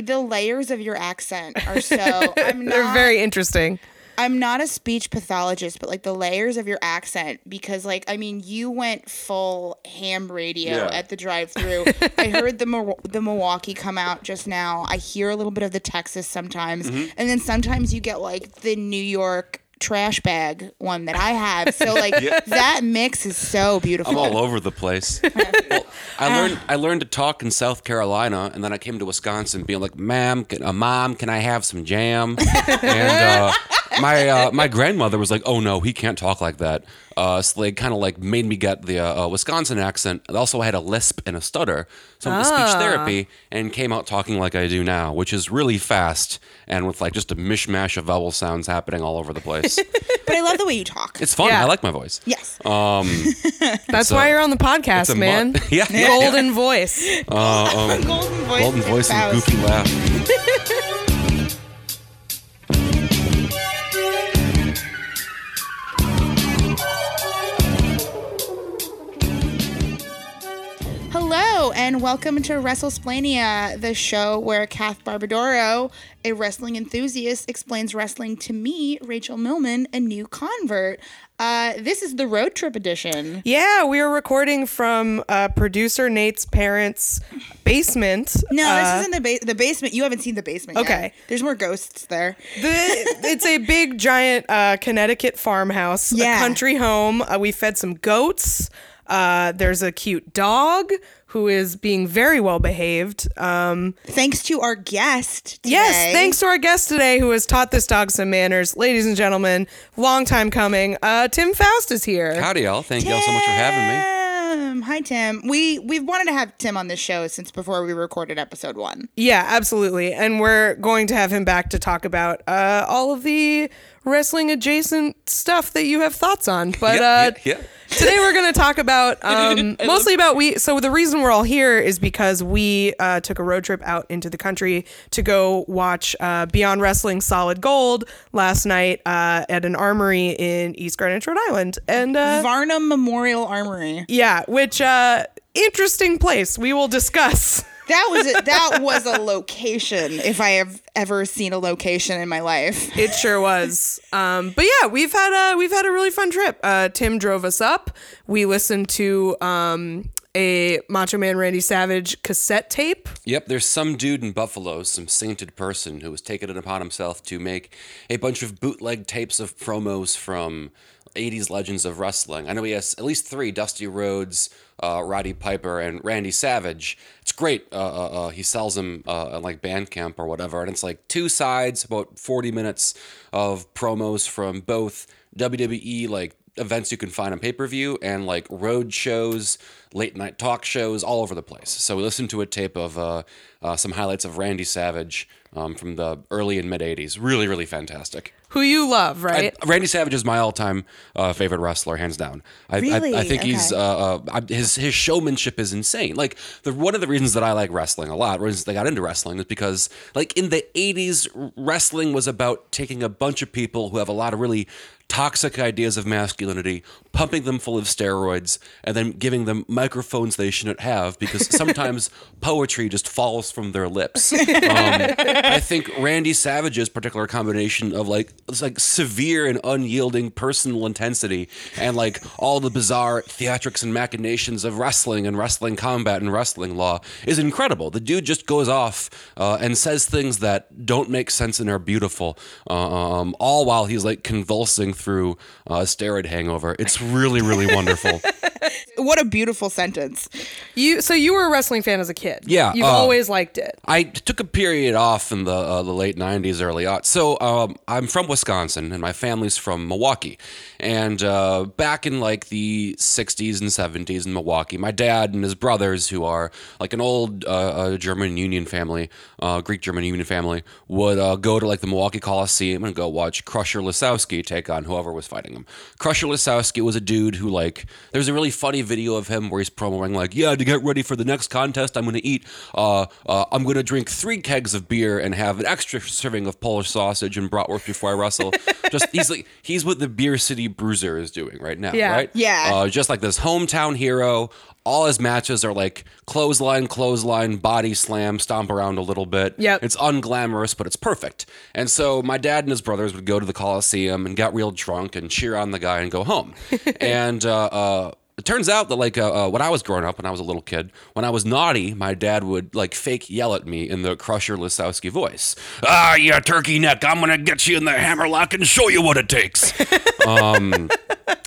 the layers of your accent are so. I'm They're very interesting. I'm not a speech pathologist, but like the layers of your accent, because like I mean, you went full ham radio Yeah. at the drive-through. I heard the Mo- the Milwaukee come out just now. I hear a little bit of the Texas sometimes, Mm-hmm. and then sometimes you get like the New York trash bag one that I have. So like that mix is so beautiful. I'm all over the place. well, I learned I learned to talk in South Carolina, and then I came to Wisconsin, being like, "Ma'am, can, uh, mom, can I have some jam?" and uh, my uh, my grandmother was like, "Oh no, he can't talk like that." Uh, so they kind of like made me get the uh, uh, Wisconsin accent. Also, I had a lisp and a stutter, so I went to speech therapy and came out talking like I do now, which is really fast and with like just a mishmash of vowel sounds happening all over the place. but I love the way you talk. it's fun. Yeah. I like my voice. yes. That's So, why you're on the podcast, a mu- man. Yeah. Golden voice. golden voice. Golden voice and spouse. goofy laugh. Hello and welcome to WrestleSplania, the show where Kath Barbadoro, a wrestling enthusiast, explains wrestling to me, Rachel Millman, a new convert. Uh, this is the road trip edition. Yeah, we are recording from uh, producer Nate's parents' basement. No, Uh, this isn't the ba- the basement. You haven't seen the basement. yet. Okay. there's more ghosts there. the, it's a big, giant uh, Connecticut farmhouse, Yeah. a country home. Uh, we fed some goats. Uh, there's a cute dog who is being very well behaved. Um, Thanks to our guest. Today. yes, thanks to our guest today who has taught this dog some manners. Ladies and gentlemen, long time coming. Uh, Tim Faust is here. Howdy, y'all. Thank y'all so much for having me. Tim. Hi, Tim. We we've wanted to have Tim on this show since before we recorded episode one. Yeah, absolutely. And we're going to have him back to talk about uh, all of the wrestling adjacent stuff that you have thoughts on. But Yeah, uh, yeah, yeah. today we're going to talk about um, mostly about we. So the reason we're all here is because we uh, took a road trip out into the country to go watch uh, Beyond Wrestling Solid Gold last night uh, at an armory in East Greenwich, Rhode Island, and uh, Varnum Memorial Armory. yeah, which uh, interesting place. We will discuss. That was a, that was a location. If I have ever seen a location in my life, It sure was. Um, but yeah, we've had a we've had a really fun trip. Uh, Tim drove us up. We listened to um, a Macho Man Randy Savage cassette tape. Yep, there's some dude in Buffalo, some sainted person, who has taken it upon himself to make a bunch of bootleg tapes of promos from 80s legends of wrestling. I know he has at least three Dusty Rhodes, uh, Roddy Piper, and Randy Savage. It's great. Uh, uh, uh, he sells them uh, on like Bandcamp or whatever, and it's like two sides, about 40 minutes of promos from both WWE, like events you can find on pay per view and like road shows, late night talk shows, all over the place. So we listened to a tape of uh, uh, some highlights of Randy Savage um, from the early and mid 80s. Really, really fantastic. Who you love, right? I- Randy Savage is my all-time uh, favorite wrestler, hands down. I, Really? I, I think he's uh, uh, his his showmanship is insane. Like the one of the reasons that I like wrestling a lot, reasons I got into wrestling, is because like in the '80s, wrestling was about taking a bunch of people who have a lot of really toxic ideas of masculinity, pumping them full of steroids, and then giving them microphones they shouldn't have because sometimes poetry just falls from their lips. Um, I think Randy Savage's particular combination of like like severe and unyielding personal intensity and like all the bizarre theatrics and machinations of wrestling and wrestling combat and wrestling law is incredible. The dude just goes off uh, and says things that don't make sense and are beautiful, uh, um, all while he's like convulsing through uh, a steroid hangover. It's really, really wonderful. what a beautiful sentence. you so you were a wrestling fan as a kid. Yeah, you've uh, always liked it. I took a period off in the uh, the late '90s, early aughts. So um, I'm from Wisconsin, and my family's from Milwaukee. And uh, back in like the '60s and '70s in Milwaukee, my dad and his brothers, who are like an old uh, uh, German Union family, uh, Greek German Union family, would uh, go to like the Milwaukee Coliseum and go watch Crusher Lisowski take on whoever was fighting him. Crusher Lisowski was a dude who like there's a really funny video of him where he's promoting like, yeah, to get ready for the next contest, I'm going to eat, uh, uh, I'm going to drink three kegs of beer and have an extra serving of Polish sausage and bratwurst before I wrestle. just he's like he's what the Beer City Bruiser is doing right now, Yeah. right? Yeah. Uh, just like this hometown hero. All his matches are like clothesline, clothesline, body slam, stomp around a little bit. Yep. It's unglamorous, but it's perfect. And so my dad and his brothers would go to the Coliseum and get real drunk and cheer on the guy and go home. and uh, uh, it turns out that like uh, uh, when I was growing up, when I was a little kid, when I was naughty, my dad would like fake yell at me in the Crusher Lisowski voice. Ah, you turkey neck! I'm gonna get you in the hammerlock and show you what it takes. um,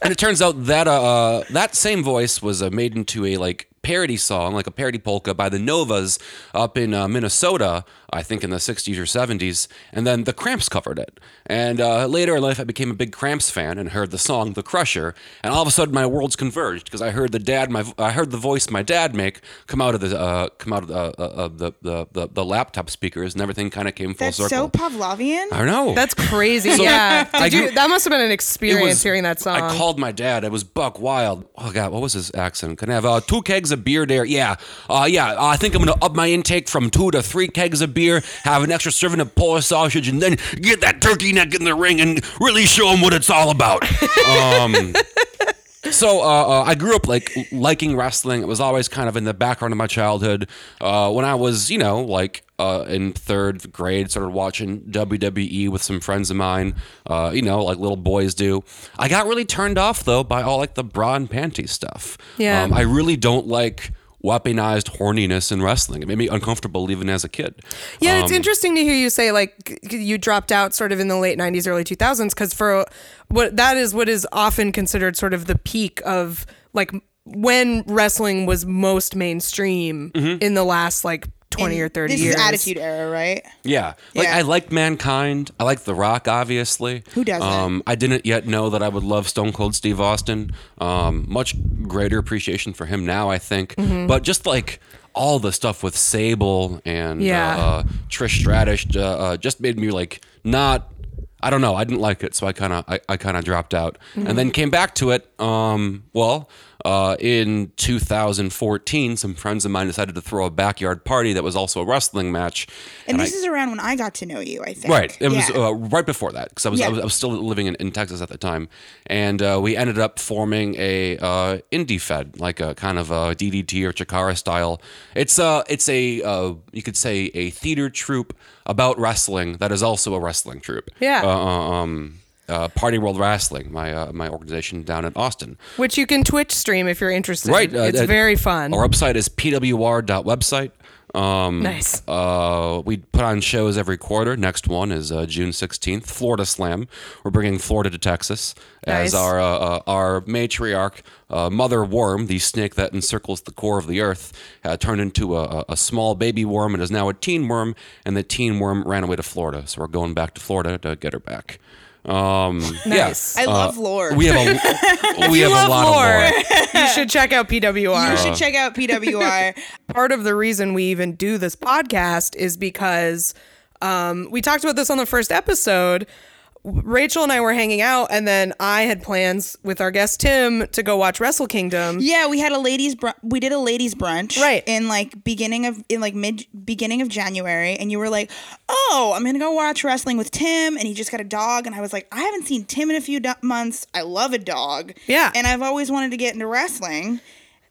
and it turns out that uh, uh, that same voice was uh, made into a like parody song, like a parody polka by the Novas up in uh, Minnesota, I think in the 60s or 70s. And then the Cramps covered it. And uh, later in life, I became a big Cramps fan and heard the song "The Crusher." And all of a sudden, my worlds converged because I heard the dad, my I heard the voice my dad make come out of the uh, come out of the, uh, uh, the, the the the laptop speakers, and everything kind of came full That's circle. so Pavlovian. I know. That's crazy. yeah. Did I you, that must have been an It experience hearing that song. I called my dad. It was Buck Wild. Oh God, what was his accent? Can I have uh, two kegs of beer there? Yeah, uh, yeah. I think I'm gonna up my intake from two to three kegs of beer. Have an extra serving of Polish sausage, and then get that turkey neck in the ring and really show them what it's all about. um, so uh, uh, I grew up like liking wrestling. It was always kind of in the background of my childhood. Uh, when I was, you know, like uh, in third grade, started watching WWE with some friends of mine. Uh, you know, like little boys do. I got really turned off though by all like the bra and panty stuff. Yeah. um, I really don't like weaponized horniness in wrestling. It made me uncomfortable even as a kid. Yeah, it's interesting to hear you say like you dropped out sort of in the late 90s early 2000s cuz for what that is what is often considered sort of the peak of like when wrestling was most mainstream Mm-hmm. in the last like 20 or 30 this years. is Attitude Era, right? Yeah. Like Yeah. I liked Mankind. I liked The Rock, obviously. Who doesn't? Um, I didn't yet know that I would love Stone Cold Steve Austin. Um, much greater appreciation for him now, I think. Mm-hmm. But just like all the stuff with Sable and Yeah. uh, Trish Stratus uh, uh, just made me like not. I don't know. I didn't like it, so I kind of I, I kind of dropped out, Mm-hmm. and then came back to it. Um, well, uh, in 2014, some friends of mine decided to throw a backyard party that was also a wrestling match, And, I- this is around when I got to know you, I think. Right. It was uh, right before that because I was, I was I was still living in, in Texas at the time, and uh, we ended up forming a uh, indie fed, like a kind of a DDT or Chikara style. It's uh it's a uh, you could say a theater troupe about wrestling that is also a wrestling troupe. Yeah. Um. Uh, Party World Wrestling, my uh, my organization down in Austin. which you can Twitch stream if you're interested. Right. uh, it's uh, very fun. Our website is pwr.website. Um, Nice. Uh, we put on shows every quarter. Next one is uh, June 16th, Florida Slam. We're bringing Florida to Texas Nice. as our our matriarch, uh, Mother Worm, the snake that encircles the core of the earth, uh, turned into a- a small baby worm and is now a teen worm. And the teen worm ran away to Florida, so we're going back to Florida to get her back. Um, Nice. Yeah, I uh, love lore. We have a we have a lot lore. of lore. you should check out PWR. you should check out PWR. part of the reason we even do this podcast is because um, we talked about this on the first episode. Rachel and I were hanging out, and then I had plans with our guest Tim to go watch Wrestle Kingdom. yeah, we had a ladies br- we did a ladies brunch Right. in like beginning of in like mid beginning of January and you were like, "Oh, I'm going to go watch wrestling with Tim and he just got a dog." And I was like, "I haven't seen Tim in a few do- months. I love a dog." Yeah. And I've always wanted to get into wrestling.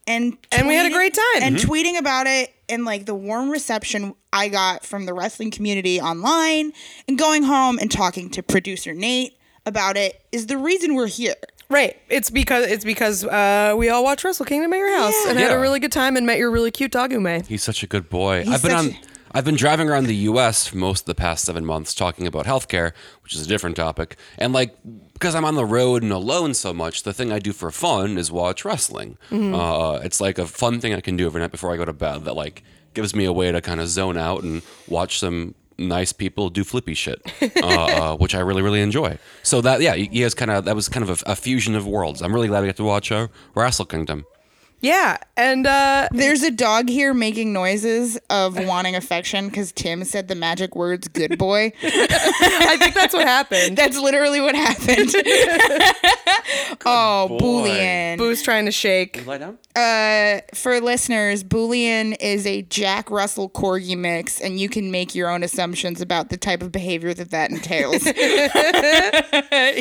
And And we had a great time. And Mm-hmm. tweeting about it and like the warm reception I got from the wrestling community online and going home and talking to producer Nate about it is the reason we're here. Right. It's because it's because uh, we all watched Wrestle Kingdom at your house Yeah. and had a really good time and met your really cute dog Ume. He's such a good boy. He's I've been such on. a- I've been driving around the U.S. for most of the past seven months talking about healthcare, which is a different topic. And like, because I'm on the road and alone so much, the thing I do for fun is watch wrestling. Uh, it's like a fun thing I can do every night before I go to bed. That like gives me a way to kind of zone out and watch some nice people do flippy shit, uh, uh, which I really really enjoy. So that yeah, he has kind of that was kind of a, a fusion of worlds. I'm really glad we got to watch uh, Wrestle Kingdom. Yeah, and uh, There's a dog here making noises of wanting affection because Tim said the magic words "good boy." I think that's what happened. That's literally what happened. oh, boy. Boolean. Boo's trying to shake. Lie down. Uh, for listeners, Boolean is a Jack Russell Corgi mix, and you can make your own assumptions about the type of behavior that that entails.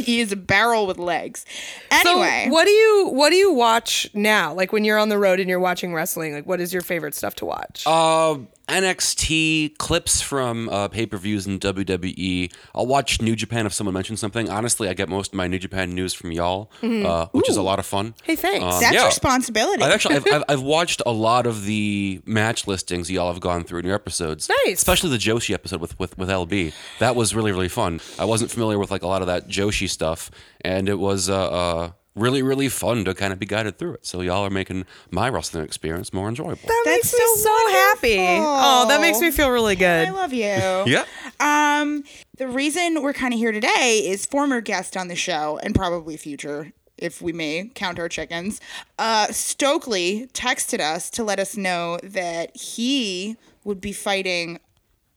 he is a barrel with legs. Anyway, So what do you what do you watch now? Like when you're on the road and you're watching wrestling, like what is your favorite stuff to watch? Uh, NXT clips from uh, pay per views in WWE. I'll watch New Japan if someone mentions something. Honestly, I get most of my New Japan news from y'all, uh, which is a lot of fun. hey, thanks. Um, that's yeah. responsibility. I've actually I've, I've, I've watched a lot of the match listings y'all have gone through in your episodes. Nice. especially the Joshi episode with, with with LB. That was really really fun. I wasn't familiar with like a lot of that Joshi stuff, and it was uh, uh really really fun to kind of be guided through it. So y'all are making my wrestling experience more enjoyable. that That's makes me so so happy. Oh, that makes me feel really good. I love you. Yeah. Um, the reason we're kind of here today is former guest on the show and probably future, if we may count our chickens. Uh, Stokely texted us to let us know that he would be fighting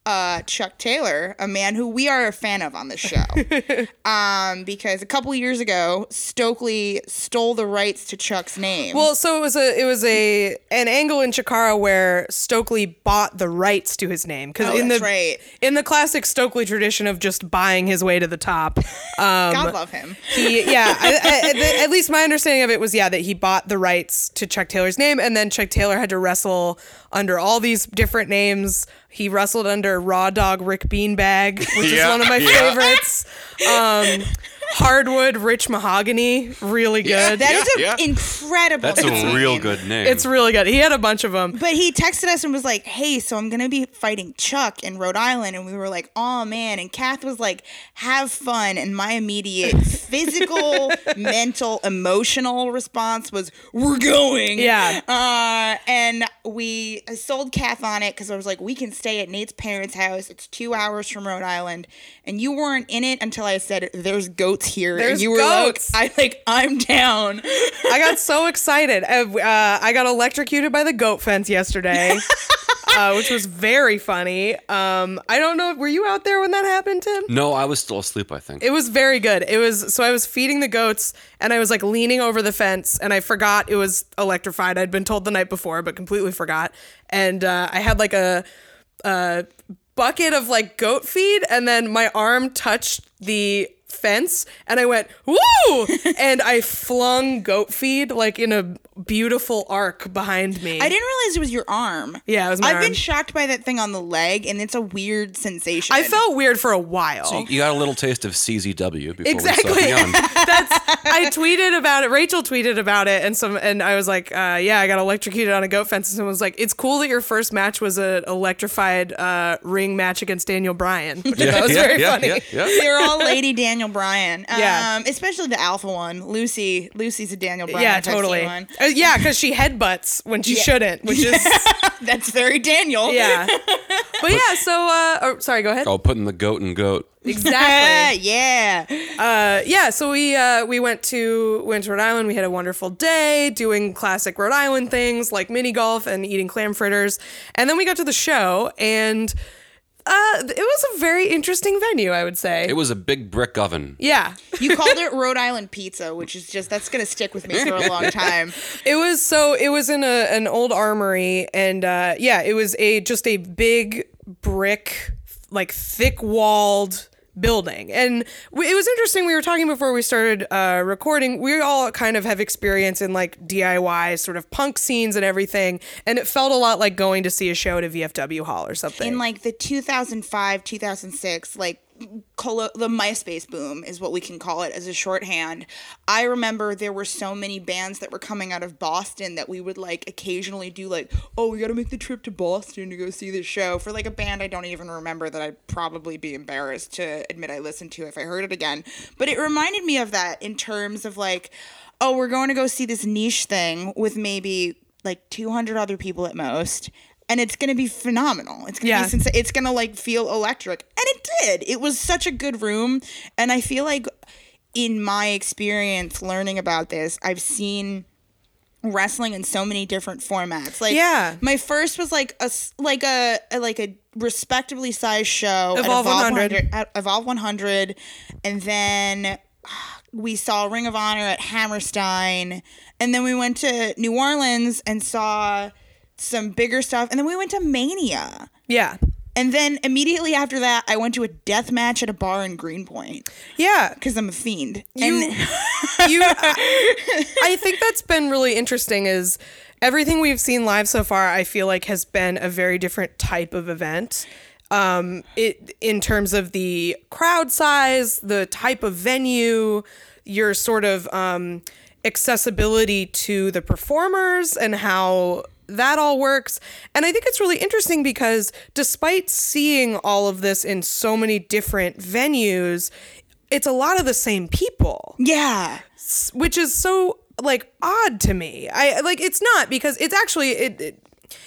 uh, Chuck Taylor, a man who we are a fan of on this show. um, because a couple years ago, Stokely stole the rights to Chuck's name. Well, so it was a it was a an angle in Chikara where Stokely bought the rights to his name because Oh, in that's the right. in the classic Stokely tradition of just buying his way to the top. Um, God love him. he yeah I, I, at least my understanding of it was yeah that he bought the rights to chuck taylor's name and then chuck taylor had to wrestle under all these different names he wrestled under raw dog rick beanbag which is one of my yeah. favorites um hardwood rich mahogany really good That is Yeah, an yeah. incredible That's a real good name. it's really good he had a bunch of them But he texted us and was like, "Hey, so I'm gonna be fighting Chuck in Rhode Island," and we were like, "Oh man!" And Kath was like, "Have fun," and my immediate physical, mental, emotional response was, "We're going." Yeah. Uh, and we sold Kath on it because I was like, "We can stay at Nate's parents' house. It's two hours from Rhode Island." And you weren't in it until I said, "There's goats here," There's and you were goats. like, "I like, I'm down." i got so excited uh, uh, i got electrocuted by the goat fence yesterday uh, which was very funny um, i don't know were you out there when that happened tim no, I was still asleep. I think. It was very good. It was so I was feeding the goats and I was like leaning over the fence and I forgot it was electrified. I'd been told the night before, but completely forgot. And uh, I had like a, a bucket of like goat feed and then my arm touched the fence and I went woo and I flung goat feed like in a beautiful arc behind me. I didn't realize it was your arm. Yeah, it was my arm. I've been shocked by that thing on the leg, and it's a weird sensation. I felt weird for a while. You got a little taste of CZW before Exactly. we saw That's I tweeted about it. Rachel tweeted about it, and some and I was like, uh, "Yeah, I got electrocuted on a goat fence." And someone was like, "It's cool that your first match was an electrified uh, ring match against Daniel Bryan." Which I thought was very funny. Yeah, yeah. They're all Lady Daniel Bryan. Um, Yeah. especially the alpha one, Lucy. Lucy's a Daniel Bryan. Yeah, if I've seen totally. one. Uh, yeah, because she headbutts when she Yeah. shouldn't, which is That's very Daniel. yeah. But yeah, so uh, oh, sorry, go ahead. Oh, putting the goat and goat. Exactly. yeah. Uh, yeah, so we uh, we went to went to Rhode Island. We had a wonderful day doing classic Rhode Island things like mini golf and eating clam fritters, and then we got to the show, and uh, it was a very interesting venue. I would say. It was a big brick oven. yeah, You called it Rhode Island pizza, which is just that's gonna stick with me for a long time. it was so it was in a an old armory, and uh, yeah, it was a just a big brick, like thick walled building. And we, it was interesting we were talking before we started uh, recording we all kind of have experience in like diy sort of punk scenes and everything and it felt a lot like going to see a show at a vfw hall or something. In like the 2005, 2006, like colo- the MySpace boom is what we can call it as a shorthand. I remember there were so many bands that were coming out of Boston that we would like occasionally do like, oh, we got to make the trip to Boston to go see this show for like a band I don't even remember that I'd probably be embarrassed to admit I listened to if I heard it again. But it reminded me of that in terms of like, oh, we're going to go see this niche thing with maybe like 200 other people at most and it's going to be phenomenal. It's going to Yeah. be it's going to like feel electric. And it did. It was such a good room and I feel like in my experience learning about this, I've seen wrestling in so many different formats. Like Yeah. my first was like a like a, a like a respectably sized show Evolve at 100. at Evolve 100 and then ah, we saw Ring of Honor at Hammerstein and then we went to New Orleans and saw some bigger stuff and then we went to Mania. Yeah. And then immediately after that, I went to a death match at a bar in Greenpoint Yeah. because I'm a fiend. You, and you, I think that's been really interesting. Is everything we've seen live so far? I feel like has been a very different type of event. Um, it in terms of the crowd size, the type of venue, your sort of um, accessibility to the performers, and how that all works. And I think it's really interesting because despite seeing all of this in so many different venues, it's a lot of the same people yeah. which is so like odd to me. I like it's not because it's actually it, it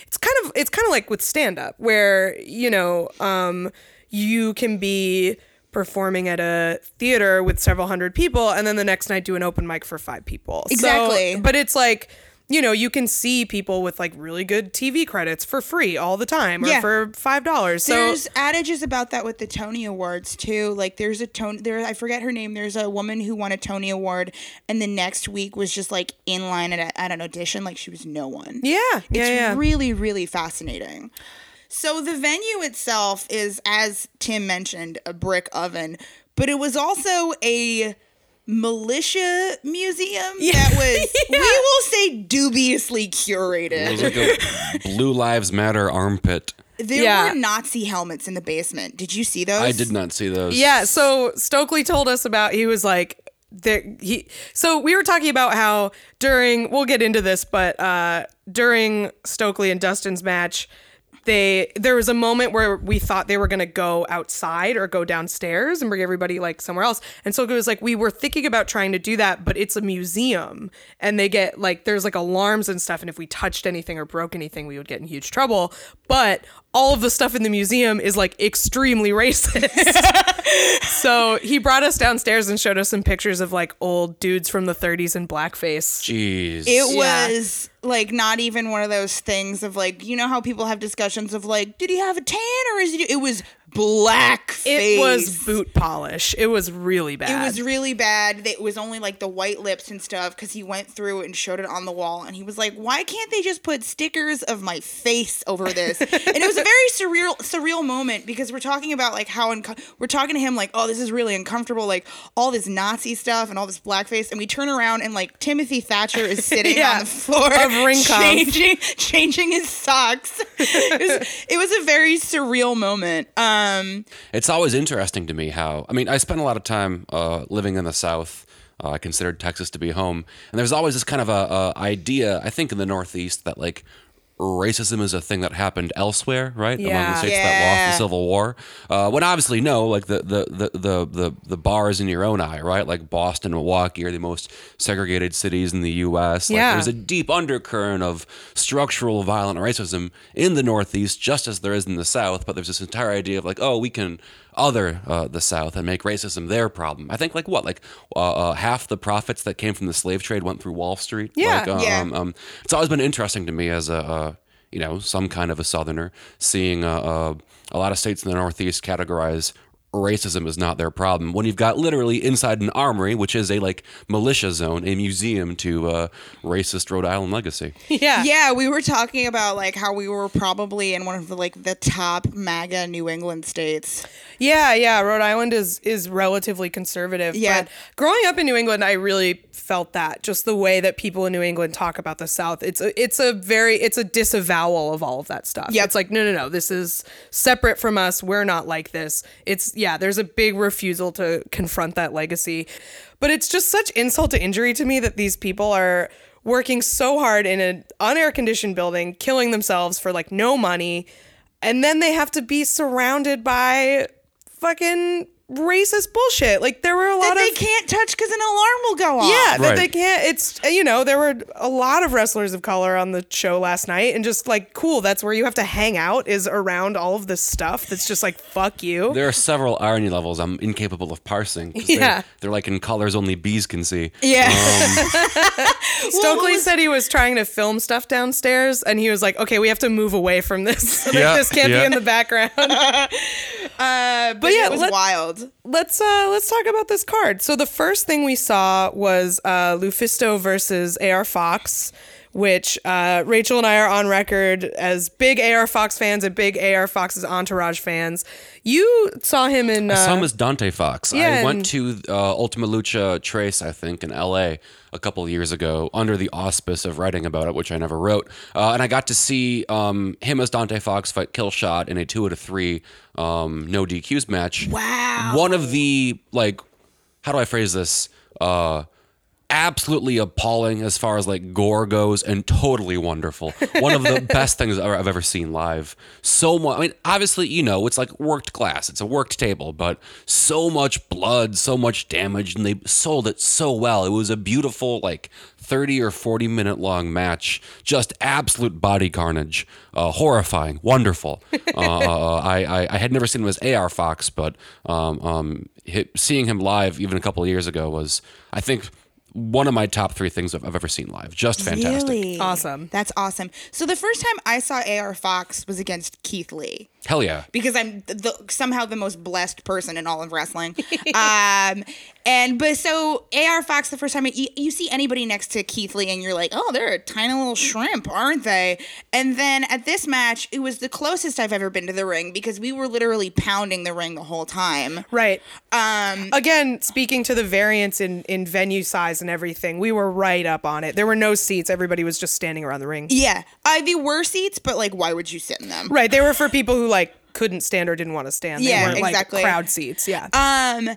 it's kind of it's kind of like with stand up where you know um you can be performing at a theater with several hundred people and then the next night do an open mic for five people. So- Exactly. but it's like you know, you can see people with like really good TV credits for free all the time or Yeah. for five dollars. So There's adages about that with the Tony Awards too. Like there's a Tony there I forget her name. There's a woman who won a Tony Award and the next week was just like in line at, a, at an audition like she was no one. yeah, yeah, It's yeah. really, really fascinating. So the venue itself is, as Tim mentioned, a brick oven, but it was also a militia museum that was, we will say, dubiously It was curated. like a Blue Lives Matter armpit. There Yeah. were Nazi helmets in the basement. Did you see those? I did not see those. Yeah, so Stokely told us about he was like there he so we were talking about how during we'll get into this, but uh during Stokely and Dustin's match they there was a moment where we thought they were gonna go outside or go downstairs and bring everybody like somewhere else. And so it was like we were thinking about trying to do that, but it's a museum and they get like there's like alarms and stuff, and if we touched anything or broke anything, we would get in huge trouble. But all of the stuff in the museum is like extremely racist. so he brought us downstairs and showed us some pictures of like old dudes from the 30s in blackface. Jeez. It Yeah. was like not even one of those things of like you know how people have discussions of like did he have a tan or is he it was black face. It was boot polish. It was really bad. It was really bad. It was only like the white lips and stuff because he went through and showed it on the wall. And he was like, "Why can't they just put stickers of my face over this?" and it was a very surreal, surreal moment because we're talking about like how unco- we're talking to him like, "Oh, this is really uncomfortable." Like all this Nazi stuff and all this blackface, and we turn around and like Timothy Thatcher is sitting Yeah. on the floor Of ring changing changing his socks. it, was, it was a very surreal moment. Um, It's always interesting to me how I mean I spent a lot of time uh, living in the South. Uh, I considered Texas to be home, and there's always this kind of a, a idea I think in the Northeast that like racism is a thing that happened elsewhere, right? Yeah. Among the states that lost the Civil War. Uh, when obviously no, like the the, the the the the is in your own eye, right? Like Boston, Milwaukee are the most segregated cities in the U.S. Like, Yeah. there's a deep undercurrent of structural violent racism in the Northeast, just as there is in the South. But there's this entire idea of like, oh, we can other uh, the South and make racism their problem. I think like what, like uh, uh, half the profits that came from the slave trade went through Wall Street. Yeah. like, um, Yeah. um, it's always been interesting to me as a. Uh, you know, some kind of a Southerner, seeing uh, uh, a lot of states in the Northeast categorize racism is not their problem when you've got literally inside an armory, which is a like militia zone, a museum to uh, racist Rhode Island legacy. yeah. Yeah, we were talking about like how we were probably in one of the like the top MAGA New England states. Yeah, yeah. Rhode Island is is relatively conservative. Yeah. But growing up in New England, I really felt that just the way that people in New England talk about the South. It's a it's a very it's a disavowal of all of that stuff. yeah It's like no no no, this is separate from us. We're not like this. It's yeah. There's a big refusal to confront that legacy, but it's just such insult to injury to me that these people are working so hard in an unair conditioned building, killing themselves for like no money, and then they have to be surrounded by fucking racist bullshit. Like there were a lot of. That they of can't touch because an alarm will go off. yeah, that Right. they can't. It's you know there were a lot of wrestlers of color on the show last night, and just like cool. That's where you have to hang out is around all of this stuff. That's just like fuck you. There are several irony levels I'm incapable of parsing. Yeah. They're, they're like in colors only bees can see. Yeah. Um, Stokely was- said he was trying to film stuff downstairs, and he was like, "Okay, we have to move away from this. like, Yeah, this can't yeah. be in the background." Uh, but, yeah, it was let- wild. let's uh let's talk about this card. So the first thing we saw was uh Lufisto versus AR Fox, which uh Rachel and I are on record as big AR Fox fans and big AR Fox's entourage fans. You saw him in uh, Some is Dante Fox. yeah, I went to uh, Ultima Lucha Tres, I think, in LA a couple of years ago under the auspice of writing about it, which I never wrote. Uh, and I got to see um, him as Dante Fox fight Killshot in a two out of three um, no DQs match. Wow. One of the, like, how do I phrase this? Uh, absolutely appalling as far as like gore goes and totally wonderful. One of the best things I've ever seen live. So much, I mean, obviously, you know, it's like worked glass, it's a worked table, but so much blood, so much damage, and they sold it so well. It was a beautiful, like, 30 or 40 minute long match, just absolute body carnage, uh, horrifying, wonderful. Uh, I, I, I had never seen him as AR Fox, but um, um, seeing him live even a couple of years ago was, I think, one of my top three things I've, I've ever seen live. Just fantastic. Really? Awesome. That's awesome. So the first time I saw AR Fox was against Keith Lee. Hell yeah. because I'm the, somehow the most blessed person in all of wrestling. um, and but so AR Fox, the first time you, you see anybody next to Keith Lee, and you're like, oh, they're a tiny little shrimp, aren't they? And then at this match, it was the closest I've ever been to the ring because we were literally pounding the ring the whole time. right. Um, Again, speaking to the variance in in venue size and everything, we were right up on it. There were no seats. Everybody was just standing around the ring. yeah, uh, they were seats, but like, why would you sit in them? Right. They were for people who like couldn't stand or didn't want to stand. They Yeah, weren't exactly. like crowd seats. Yeah. Um,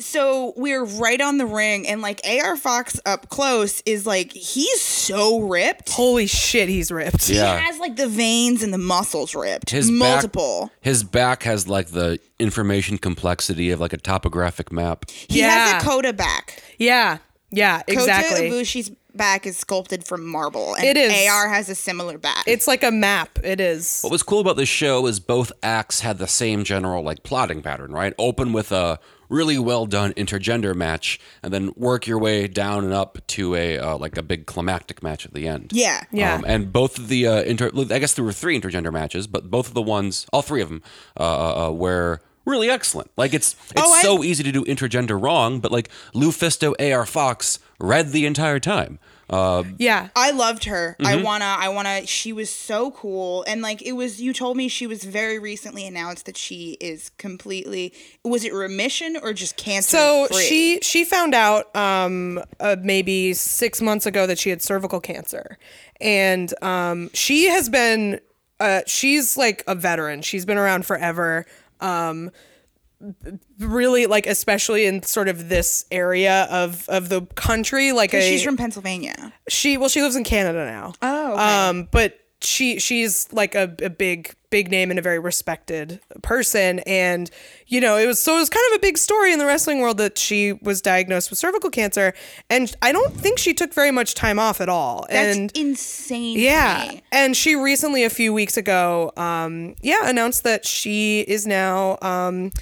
so we're right on the ring, and like AR Fox up close is like he's so ripped. Holy shit, he's ripped. Yeah. He has like the veins and the muscles ripped. His multiple. Back, his back has like the information complexity of like a topographic map. he Yeah. has a Kota back. Yeah. Yeah, exactly. Kota Ibushi's back is sculpted from marble, and It is. AR has a similar back. It's like a map. It is. What was cool about this show is both acts had the same general like plotting pattern, right? Open with a really well done intergender match, and then work your way down and up to a uh, like a big climactic match at the end. yeah, Yeah. Um, and both of the uh, inter, I guess there were three intergender matches, but both of the ones, all three of them, uh, uh, uh, were really excellent. Like it's it's Oh, I- so easy to do intergender wrong, but like Lufisto AR Fox read the entire time. Uh, Yeah. I loved her. I Mm-hmm. wanna, I wanna. She was so cool, and like it was. You told me she was very recently announced that she is completely. Was it remission or just cancer? So she she found out um uh, maybe six months ago that she had cervical cancer, and um she has been uh she's like a veteran. She's been around forever. Um really like especially in sort of this area of of the country like a, she's from Pennsylvania. she well she lives in Canada now. Oh, okay. Um, but she she's like a, a big big name and a very respected person, and you know it was so it was kind of a big story in the wrestling world that she was diagnosed with cervical cancer, and I don't think she took very much time off at all. That's and insane. yeah, and she recently a few weeks ago, um, yeah, announced that she is now um,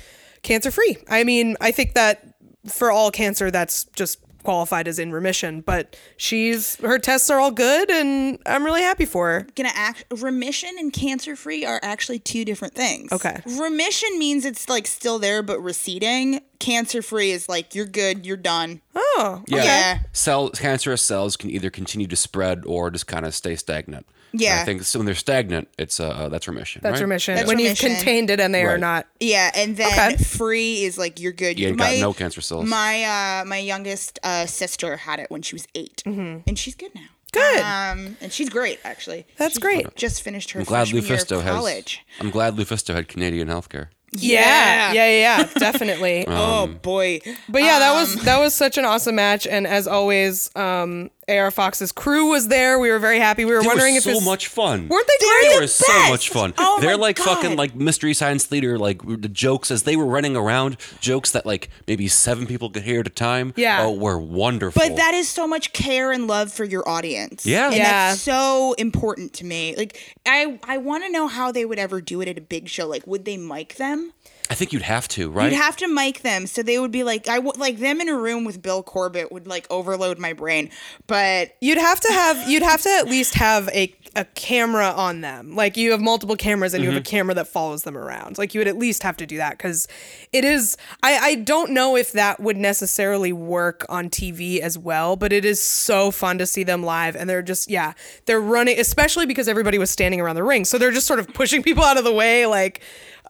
cancer free. I mean, I think that for all cancer, that's just qualified as in remission. But she's her tests are all good, and I'm really happy for her. gonna act remission and cancer free are actually two different things. Okay. Remission means it's like still there but receding. Cancer free is like you're good, you're done. Oh, yeah, Yeah. cell cancerous cells can either continue to spread or just kind of stay stagnant. And Yeah. I think so when they're stagnant, it's uh that's remission. that's right? remission. That's when remission. you've contained it and they are not. Yeah, and then Okay. free is like you're good. You ain't got no cancer cells. My uh my youngest uh sister had it when she was 8 and she's good now. Good. Um, and she's great actually. That's She great. Just finished her I'm glad freshman year of Lufisto has. I'm glad Lufisto had Canadian healthcare. Yeah, yeah, yeah, yeah definitely. oh boy. But yeah, that was that was such an awesome match, and as always, um, AR Fox's crew was there. We were very happy. We were wondering if It was if so much fun. Weren't they They great? were so best. much fun. Oh They're my like fucking like mystery science theater, like the jokes as they were running around, jokes that like maybe seven people could hear at a time. Yeah. oh, were wonderful. But that is so much care and love for your audience. Yeah. And Yeah. that's so important to me. Like I I want to know how they would ever do it at a big show. Like would they mic them? I think you'd have to, right? You'd have to mic them so they would be like I like them in a room with Bill Corbett would like overload my brain. But You'd have to have you'd have to at least have a a camera on them. Like you have multiple cameras and you have a mm-hmm. camera that follows them around. Like you would at least have to do that cuz it is I I don't know if that would necessarily work on TV as well, but it is so fun to see them live and they're just yeah, they're running especially because everybody was standing around the ring. So they're just sort of pushing people out of the way like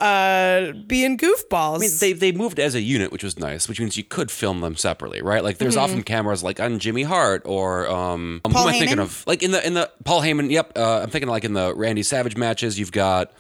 uh being goofballs. I mean, they they moved as a unit, which was nice, which means you could film them separately, right? Like there's often cameras like on Jimmy Hart or um Mm-hmm. Paul who am I thinking of? Like in the in the Paul Heyman. Yep, uh, I'm thinking like in the Randy Savage matches. You've got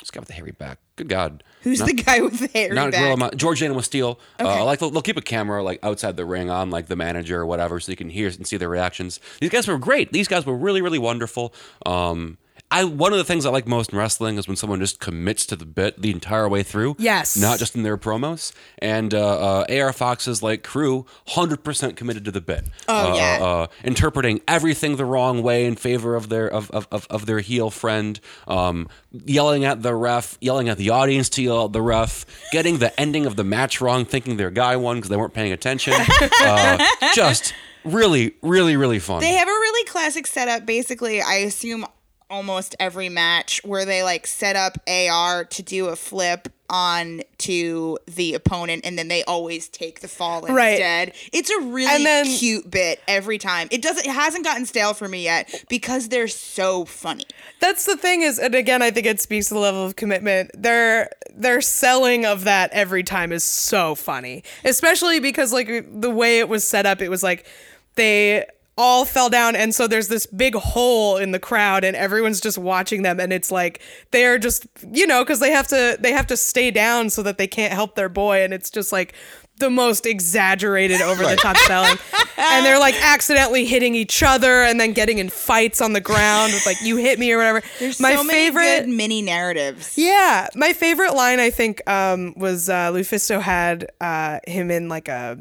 this guy with the hairy back. Good God, who's the guy with the hair not a back? George the Animal Steele. Uh, like they'll, they'll keep a camera like outside the ring on like the manager or whatever, so you can hear and see their reactions. These guys were great. These guys were really really wonderful. Um, I one of the things I like most in wrestling is when someone just commits to the bit the entire way through. Yes. not just in their promos. And uh, uh, AR Fox's like crew, hundred percent committed to the bit. Oh, uh, yeah. uh, interpreting everything the wrong way in favor of their of of, of, of their heel friend. Um, yelling at the ref, yelling at the audience to yell at the ref, getting the ending of the match wrong, thinking their guy won because they weren't paying attention. uh, just really, really, really fun. They have a really classic setup. Basically, I assume almost every match where they like set up AR to do a flip on to the opponent and then they always take the fall Right. instead. It's a really then- cute bit every time. It doesn't it hasn't gotten stale for me yet because they're so funny. That's the thing is, and again, I think it speaks to the level of commitment. Their their selling of that every time is so funny, especially because like the way it was set up, it was like they all fell down. And so there's this big hole in the crowd and everyone's just watching them. And it's like they're just you know because they have to they have to stay down so that they can't help their boy. And it's just like the most exaggerated over the top selling. And they're like accidentally hitting each other and then getting in fights on the ground with like you hit me or whatever. There's my so many favorite good mini narratives. yeah, my favorite line I think um, was uh, Lufisto had uh, him in like a,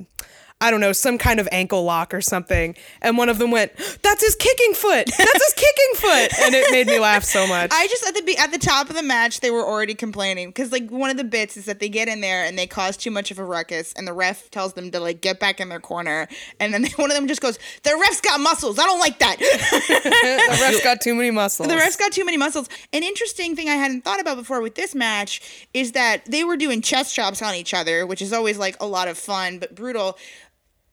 I don't know, some kind of ankle lock or something, and one of them went, "That's his kicking foot. That's his kicking foot," and it made me laugh so much. I just at the at the top of the match they were already complaining. Because like one of the bits is that they get in there and they cause too much of a ruckus and the ref tells them to like get back in their corner. And then one of them just goes the ref's got muscles. I don't like that. The ref's got too many muscles. the ref's got too many muscles. An interesting thing I hadn't thought about before with this match is that they were doing chest chops on each other which is always like a lot of fun but brutal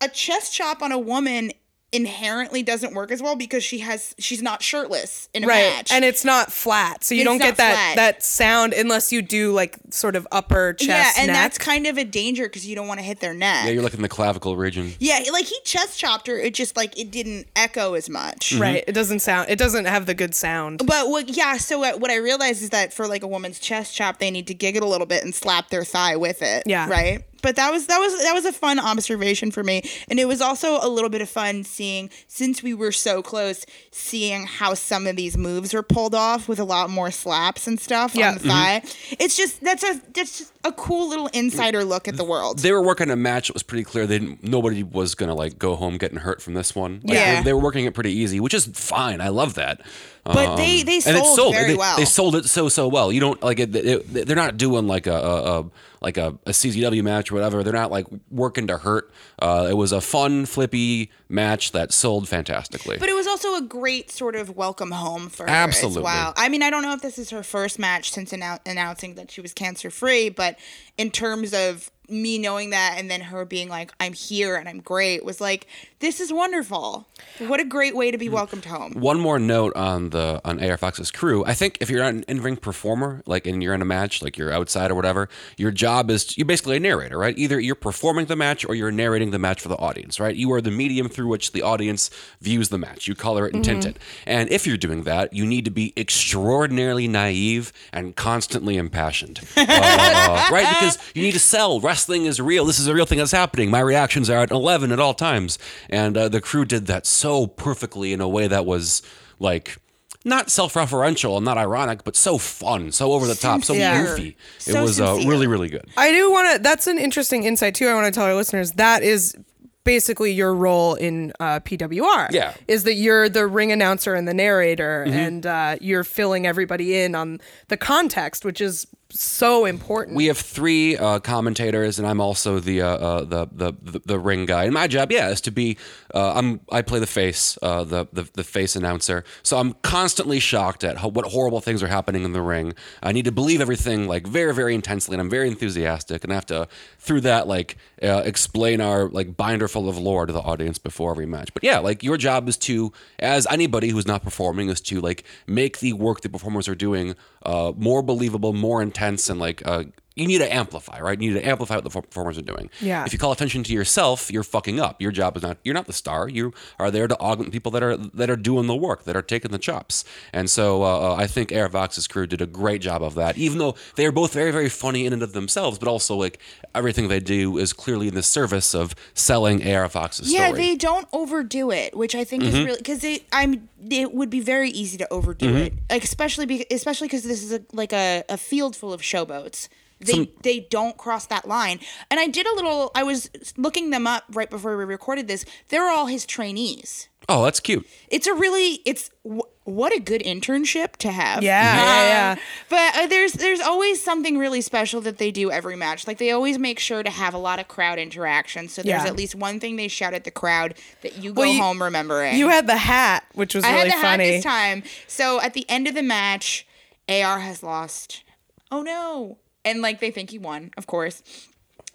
a chest chop on a woman inherently doesn't work as well because she has she's not shirtless in a right, match and it's not flat, so you It's don't get that flat. that sound unless you do like sort of upper chest. yeah, and neck. that's kind of a danger because you don't want to hit their neck. yeah, you're looking in the clavicle region. Yeah, like he chest chopped her. It just like it didn't echo as much. Mm-hmm. right. It doesn't sound. It doesn't have the good sound. But what? Yeah. So what, what I realized is that for like a woman's chest chop, they need to giggle a little bit and slap their thigh with it. Yeah. Right. But that was that was that was a fun observation for me, and it was also a little bit of fun seeing since we were so close, seeing how some of these moves were pulled off with a lot more slaps and stuff Yeah. on the mm-hmm. thigh. It's just that's a that's just a cool little insider look at the world. They were working a match. It was pretty clear. They didn't, nobody was gonna like go home getting hurt from this one. Like, Yeah. they, they were working it pretty easy, which is fine. I love that. But they- um, they and it's sold very they, well. They sold it so so well. You don't like it. it- they're not doing like a, a, a like a, a CZW match or whatever. They're not like working to hurt. Uh, it was a fun, flippy match that sold fantastically. But it was also a great sort of welcome home for her Absolutely. as well. I mean, I don't know if this is her first match since annou- announcing that she was cancer free, but in terms of me knowing that and then her being like, I'm here and I'm great, was like, this is wonderful. What a great way to be welcomed home. One more note on the on AR Fox's crew. I think if you're not an in-ring performer, like and you're in a match, like you're outside or whatever, your job is you're basically a narrator, right? Either you're performing the match or you're narrating the match for the audience, right? You are the medium through which the audience views the match. You color it and tint it. And if you're doing that, you need to be extraordinarily naive and constantly impassioned, uh, right? because you need to sell. Wrestling is real. This is a real thing that's happening. My reactions are at 11 at all times. And uh, the crew did that so perfectly in a way that was like not self-referential and not ironic, but so fun, so over the top, so goofy. It So was uh, really, really good. I do want to. That's an interesting insight too. I want to tell our listeners that is basically your role in uh, PWR. Yeah. is that you're the ring announcer and the narrator, and uh, you're filling everybody in on the context, which is so important. We have three uh, commentators, and I'm also the, uh, uh, the the the the ring guy. And my job, yeah, is to be. Uh, I'm I play the face, uh, the, the the face announcer. So I'm constantly shocked at what horrible things are happening in the ring. I need to believe everything like very very intensely, and I'm very enthusiastic, and I have to through that like uh, explain our like binder full of lore to the audience before every match. But yeah, like your job is to, as anybody who's not performing, is to like make the work the performers are doing uh, more believable, more intense, and like uh, you need to amplify, right? You need to amplify what the performers are doing. Yeah. If you call attention to yourself, you're fucking up. Your job is not. You're not the star. You are there to augment people that are that are doing the work, that are taking the chops. And so uh, uh, I think AR Fox's crew did a great job of that. Even though they are both very very funny in and of themselves, but also like everything they do is clearly in the service of selling AR Fox's Yeah, story. they don't overdo it, which I think is really because it. I'm. It would be very easy to overdo it, like especially be, especially because this is a, like a, a field full of showboats. They they don't cross that line. And I did a little. I was looking them up right before we recorded this. They're all his trainees. oh, that's cute. It's a really. It's wh- what a good internship to have. Yeah, yeah, yeah. But uh, there's there's always something really special that they do every match. Like they always make sure to have a lot of crowd interaction. So there's Yeah. at least one thing they shout at the crowd that you go Well, you- home remembering. you had the hat, which was I really had the funny. hat this time. So at the end of the match, AR has lost. Oh no! And like they think he won, of course.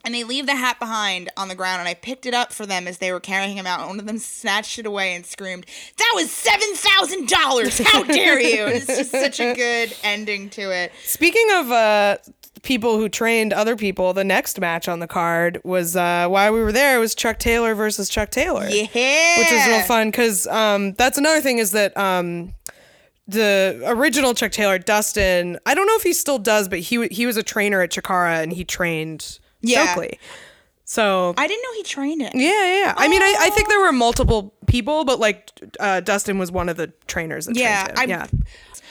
And they leave the hat behind on the ground, and I picked it up for them as they were carrying him out. And one of them snatched it away and screamed, "That was seven thousand dollars! How dare you!" And it's just such a good ending to it. Speaking of uh, people who trained other people, the next match on the card was uh, while we were there. It was Chuck Taylor versus Chuck Taylor. Yeah, which is real fun because um, that's another thing is that um, the original Chuck Taylor, Dustin, I don't know if he still does, but he he was a trainer at Chikara and he trained Yeah. Stokely. So I didn't know he trained it. yeah, yeah, yeah. I mean, I, I think there were multiple people, but like uh, Dustin was one of the trainers that Yeah, trained him. Yeah.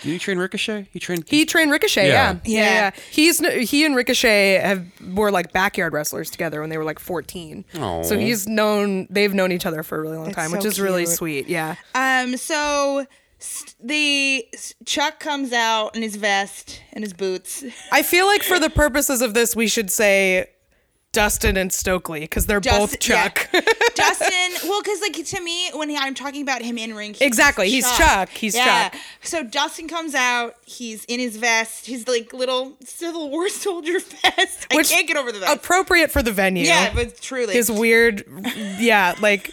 Did he train Ricochet? He trained. He trained Ricochet. Yeah. Yeah. yeah, Yeah. yeah, He's he and Ricochet have were like backyard wrestlers together when they were like fourteen. Aw. So he's known they've known each other for a really long That's time, which so is really sweet. Yeah. Um, so s- the Chuck comes out in his vest and his boots. I feel like for the purposes of this, we should say Dustin and Stokely because they're both Chuck. yeah. Dustin, well, because like to me, when he, I'm talking about him in ring, he's Exactly, he's Chuck, he's Chuck. So Dustin comes out. He's in his vest, his like little Civil War soldier vest. I Which- can't get over the vest. Appropriate for the venue. yeah, but truly, his weird, yeah, like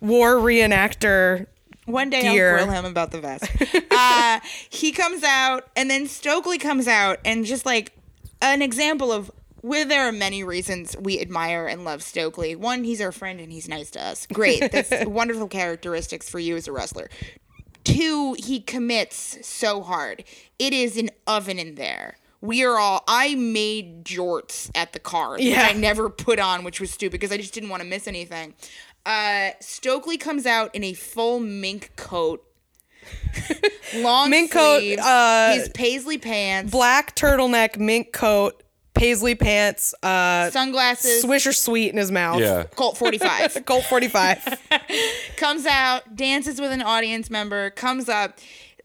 war reenactor. One day gear. I'll grill him about the vest. uh, he comes out, and then Stokely comes out, and just like an example of where there are many reasons we admire and love Stokely. One, he's our friend and he's nice to us. Great. That's wonderful characteristics for you as a wrestler. Two, he commits so hard. It is an oven in there. We are all. I made jorts at the card, Yeah. I never put on, which was stupid because I just didn't want to miss anything. Uh, Stokely comes out in a full mink coat, long Mink coat, uh, his paisley pants, Black turtleneck, mink coat, paisley pants, uh, sunglasses, Swisher Sweet in his mouth. Yeah. Colt forty five. Colt 45. comes out, dances with an audience member, comes up.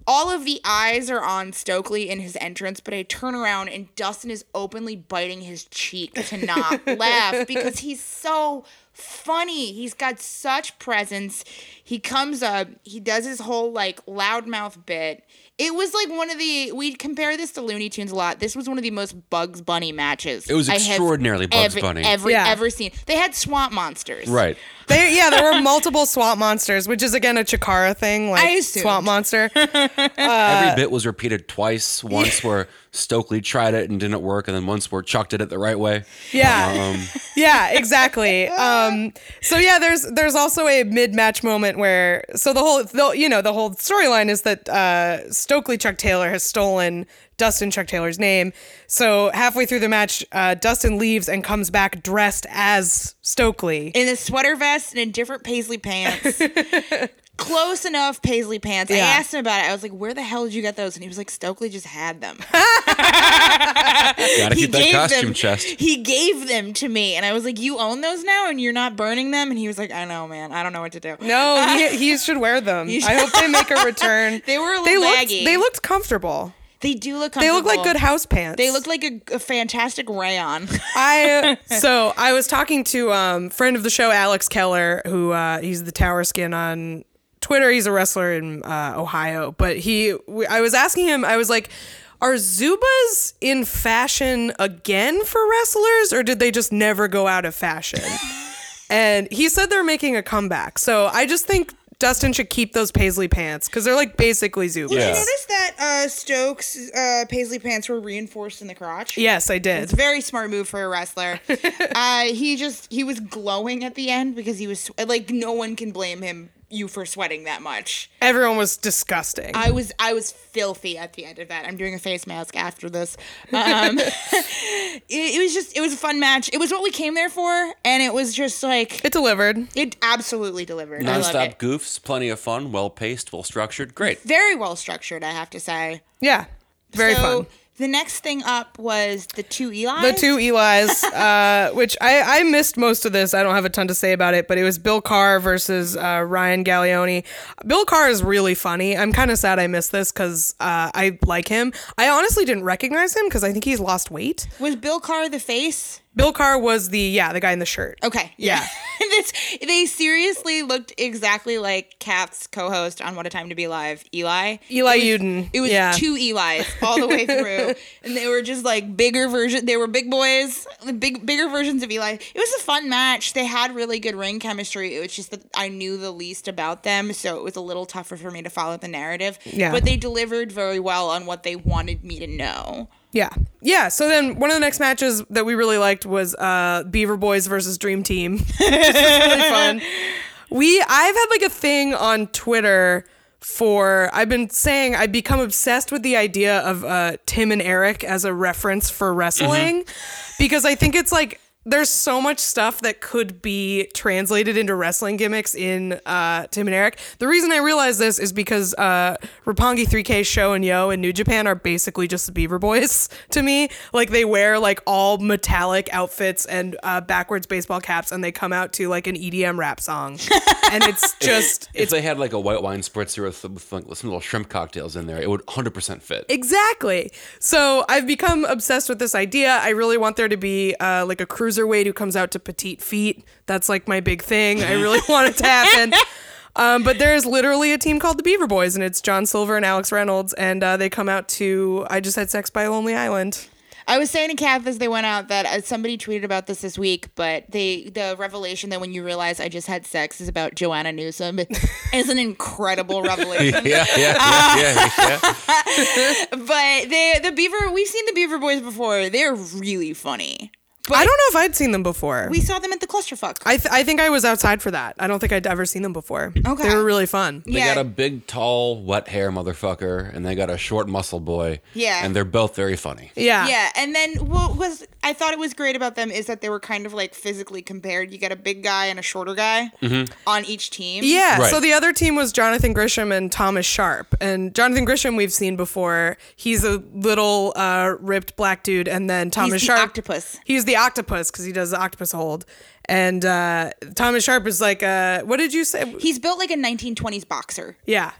All of the eyes are on Stokely in his entrance, but I turn around and Dustin is openly biting his cheek to not laugh because he's so funny. He's got such presence. He comes up, he does his whole like loudmouth bit. It was like one of the we compare this to Looney Tunes a lot. This was one of the most Bugs Bunny matches. It was I have extraordinarily Bugs ever, Bunny. Ever Yeah. ever seen. They had swamp monsters. Right. They, yeah, there were multiple swamp monsters, which is again a Chikara thing, like I assumed. swamp monster. Every bit was repeated twice. Once where Stokely tried it and didn't work, and then once where Chuck did it the right way. Yeah. Um, yeah, exactly. Um, so yeah, there's there's also a mid match moment where so the whole the, you know the whole storyline is that uh, Stokely Chuck Taylor has stolen Dustin Chuck Taylor's name. So halfway through the match, uh, Dustin leaves and comes back dressed as Stokely. in a sweater vest and in different paisley pants. Close enough paisley pants. I Yeah. asked him about it. I was like, "Where the hell did you get those?" And he was like, "Stokely just had them. Gotta he keep that costume them. chest. He gave them to me, and I was like, "You own those now, and you're not burning them." And he was like, "I know, man. I don't know what to do." No, he, he should wear them. You I hope they make a return. They were a they little looked, baggy. they looked comfortable. They do look. Comfortable. They look like good house pants. They look like a, a fantastic rayon. I so I was talking to um friend of the show Alex Keller who uh he's the Tower Skin on Twitter. He's a wrestler in uh, Ohio, but he we, I was asking him I was like are Zubaz in fashion again for wrestlers or did they just never go out of fashion? and he said they're making a comeback. So I just think Dustin should keep those paisley pants because they're like basically Zubaz. Did Yeah. you notice that uh, Stokes' uh, paisley pants were reinforced in the crotch? Yes, I did. It's a very smart move for a wrestler. uh, he just he was glowing at the end because he was like no one can blame him you for sweating that much. Everyone was disgusting. I was I was filthy at the end of that. I'm doing a face mask after this. Um, it, it was just it was a fun match. It was what we came there for, and it was just like it delivered. it absolutely delivered. I love Non-stop it. goofs, plenty of fun, well paced, well structured. Great. Very well structured, I have to say. Yeah. Very so, fun. The next thing up was the two Eli. The two Eli's, uh, which I, I missed most of this. I don't have a ton to say about it, but it was Bill Carr versus uh, Ryan Galeone. Bill Carr is really funny. I'm kind of sad I missed this because uh, I like him. I honestly didn't recognize him because I think he's lost weight. was Bill Carr the face? Bill Carr was the yeah the guy in the shirt. Okay. Yeah. This- they seriously looked exactly like Kath's co-host on What a Time to Be Alive, Eli. Eli It was- Uden, It was yeah. two Eli's all the way through, and they were just like bigger version. They were big boys, big bigger versions of Eli. It was a fun match. They had really good ring chemistry. It was just that I knew the least about them, so it was a little tougher for me to follow the narrative. Yeah. But they delivered very well on what they wanted me to know. Yeah. Yeah. So then one of the next matches that we really liked was uh, Beaver Boys versus Dream Team. this was really fun. We I've had like a thing on Twitter for I've been saying I've become obsessed with the idea of uh, Tim and Eric as a reference for wrestling because I think it's like there's so much stuff that could be translated into wrestling gimmicks in uh, Tim and Eric. The reason I realize this is because uh, Roppongi 3K Sho and Yoh in New Japan are basically just the Beaver Boys to me. Like they wear like all metallic outfits and uh, backwards baseball caps, and they come out to like an EDM rap song, and it's just If it's they had like a white wine spritzer with, with, like, with some little shrimp cocktails in there, it would 100% fit. Exactly. So I've become obsessed with this idea. I really want there to be uh, like a cruiserweight who comes out to petite feet. That's like my big thing. I really want it to happen. Um, but there is literally a team called the Beaver Boys, and it's John Silver and Alex Reynolds, and uh, they come out to "I Just Had Sex by a Lonely Island." I was saying to Kath as they went out that uh, somebody tweeted about this this week, but they the revelation that when you realize I just had sex is about Joanna Newsom is an incredible revelation. yeah, yeah, yeah, yeah, yeah. But they the Beaver we've seen the Beaver Boys before. They're really funny. But I don't know if I'd seen them before. we saw them at the clusterfuck. I, th- I think I was outside for that. I don't think I'd ever seen them before. Okay. They were really fun. They yeah. got a big, tall, wet hair motherfucker, and they got a short muscle boy. Yeah. And they're both very funny. Yeah. Yeah, and then what was I thought it was great about them is that they were kind of like physically compared. You got a big guy and a shorter guy on each team. Yeah. Right. So the other team was Jonathan Gresham and Thomas Sharp. And Jonathan Gresham we've seen before. He's a little uh, ripped black dude, and then Thomas the Sharp. octopus. He's the octopus because he does the octopus hold. And uh, Thomas Sharp is like, uh, what did you say? He's built like a 1920s boxer. Yeah.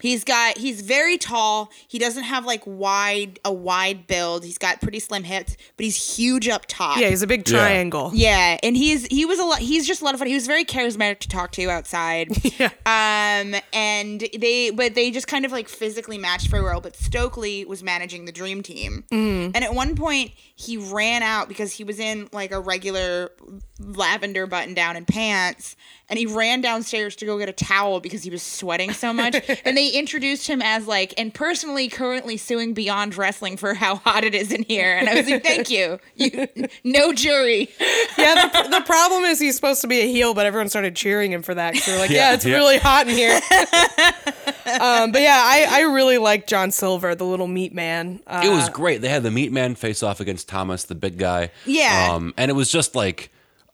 He's got he's very tall. He doesn't have like wide a wide build. He's got pretty slim hips, but he's huge up top. Yeah. He's a big triangle. Yeah, and he's he was a lot. He's just a lot of fun. He was very charismatic to talk to outside. Yeah. Um, and they but they just kind of like physically matched very well. But Stokely was managing the dream team, Mm-hmm. and at one point he ran out because he was in like a regular lavender button down and pants, and he ran downstairs to go get a towel because he was sweating so much. and they introduced him as like, and personally currently suing Beyond Wrestling for how hot it is in here. And I was like, thank you, you no jury. Yeah. The, the problem is he's supposed to be a heel, but everyone started cheering him for that because they're like, yeah, Yeah, it's yeah. really hot in here. um, but yeah, I, I really like John Silver, the little meat man. Uh, it was great. They had the Meat Man face off against Thomas, the big guy. Yeah. Um, and it was just like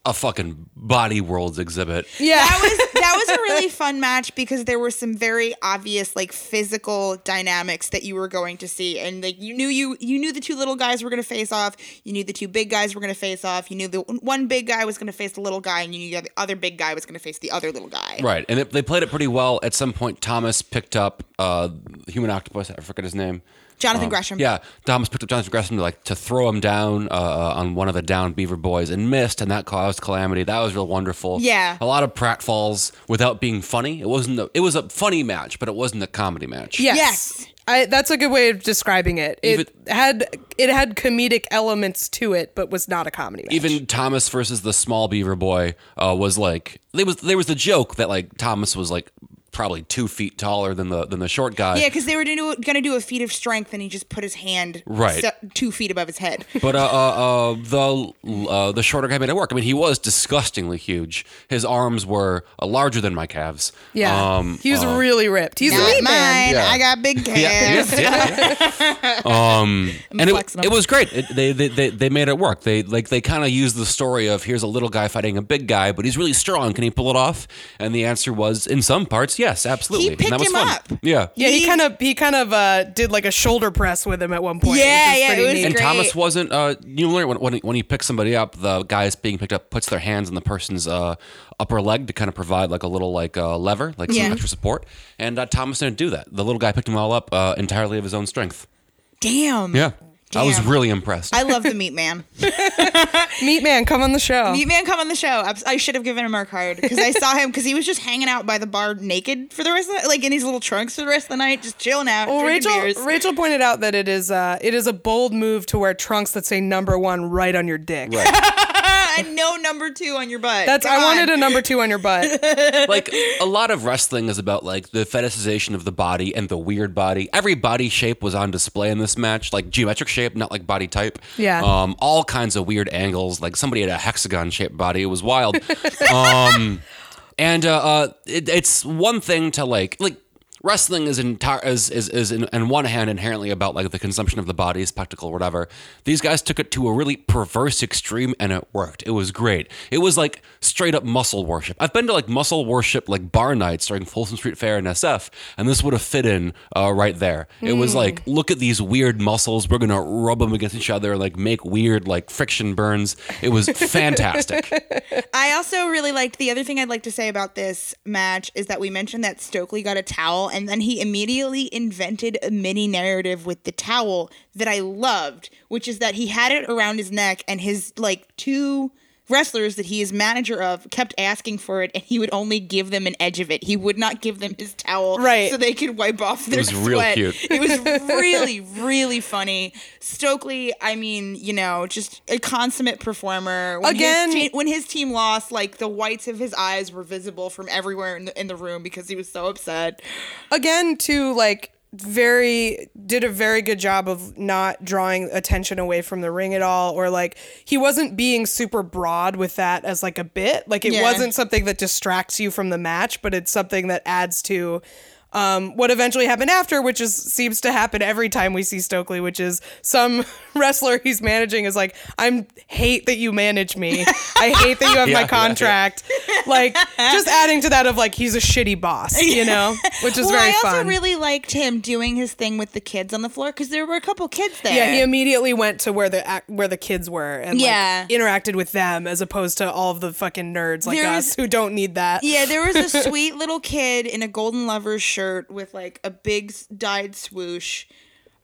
a fucking body worlds exhibit. yeah. that was that was a really fun match because there were some very obvious like physical dynamics that you were going to see and like you knew you you knew the two little guys were going to face off you knew the two big guys were going to face off you knew the one big guy was going to face the little guy and you knew the other big guy was going to face the other little guy Right. And it, they played it pretty well. At some point, Thomas picked up uh, Human Octopus. I forget his name. Jonathan Um, gresham Yeah, Thomas picked up Jonathan Gresham to like to throw him down uh, on one of the down Beaver boys and missed, and that caused calamity. That was real wonderful. Yeah. a lot of pratfalls without being funny. It wasn't. A, it was a funny match, but it wasn't a comedy match. Yes. Yes. I, that's a good way of describing it. It Even- had it had comedic elements to it, but was not a comedy match. Even Thomas versus the small Beaver boy uh, was like there was there was the joke that like Thomas was like probably two feet taller than the than the short guy. yeah because they were gonna do, a feat of strength and he just put his hand Right. se- two feet above his head But uh, uh, uh, the uh, the shorter guy made it work. I mean, he was disgustingly huge. His arms were uh, larger than my calves. yeah, Um, he was really ripped. He's a not mine man. Yeah. i got big calves yeah, yeah. um, and it, it was great. It, they, they they they made it work. They like they kind of used the story of here's a little guy fighting a big guy, but he's really strong. Can he pull it off? And the answer was in some parts, yes, absolutely. and picked that was him fun. up. Yeah. Yeah, he He- kind of he kind of uh, did like a shoulder press with him at one point. Yeah, which is yeah, it was neat. And great. Thomas wasn't. Uh, you learn when when he, when he picks somebody up, the guys being picked up puts their hands on the person's uh, upper leg to kind of provide like a little like uh, lever, like some Yeah. extra support. And uh, Thomas didn't do that. The little guy picked him all up uh, entirely of his own strength. damn Yeah, I was really impressed. i love the meat man Meat man, come on the show. Meat Man, come on the show. I- I should have given him our card because I saw him because he was just hanging out by the bar naked for the rest of the like in his little trunks for the rest of the night, just chilling out. Well, Rachel beers. Rachel pointed out that it is uh, it is a bold move to wear trunks that say number one right on your dick. and no number two on your butt. That's Come I wanted a number two on your butt. like a lot of wrestling is about like the fetishization of the body and the weird body. Every body shape was on display in this match, like geometric shape, not like body type. Yeah. Um, all kinds of weird angles. Like somebody had a hexagon shaped body. It was wild. um, and uh, uh, it, it's one thing to like like. Wrestling is entire is is, is in, in one hand inherently about like the consumption of the body, spectacle, whatever. These guys took it to a really perverse extreme, and it worked. It was great. It was like straight up muscle worship. I've been to like muscle worship like bar nights during Folsom Street Fair and SF, and this would have fit in uh, right there. It was like, look at these weird muscles. We're gonna rub them against each other, like make weird like friction burns. It was fantastic. I also really liked the other thing I'd like to say about this match is that we mentioned that Stokely got a towel and then he immediately invented a mini narrative with the towel that I loved, which is that he had it around his neck and his like two wrestlers that he is manager of kept asking for it and he would only give them an edge of it. He would not give them his towel Right. so they could wipe off their was real sweat. cute. It was really, really funny. Stokely, I mean, you know, just a consummate performer. When Again- his te- when his team lost, like the whites of his eyes were visible from everywhere in the, in the room because he was so upset. Again, to like very did a very good job of not drawing attention away from the ring at all or like he wasn't being super broad with that as like a bit like it Yeah. wasn't something that distracts you from the match but it's something that adds to um, what eventually happened after, which is seems to happen every time we see Stokely, which is some wrestler he's managing is like, "I'm hate that you manage me. I hate that you have Yeah, my yeah, yeah. contract." Like just adding to that of like he's a shitty boss, you know, which is well, very I also fun. really liked him doing his thing with the kids on the floor because there were a couple kids there. yeah, he immediately went to where the where the kids were and Yeah. like, interacted with them as opposed to all of the fucking nerds like There us was- who don't need that. Yeah, there was a sweet little kid in a golden lovers shirt with like a big dyed swoosh.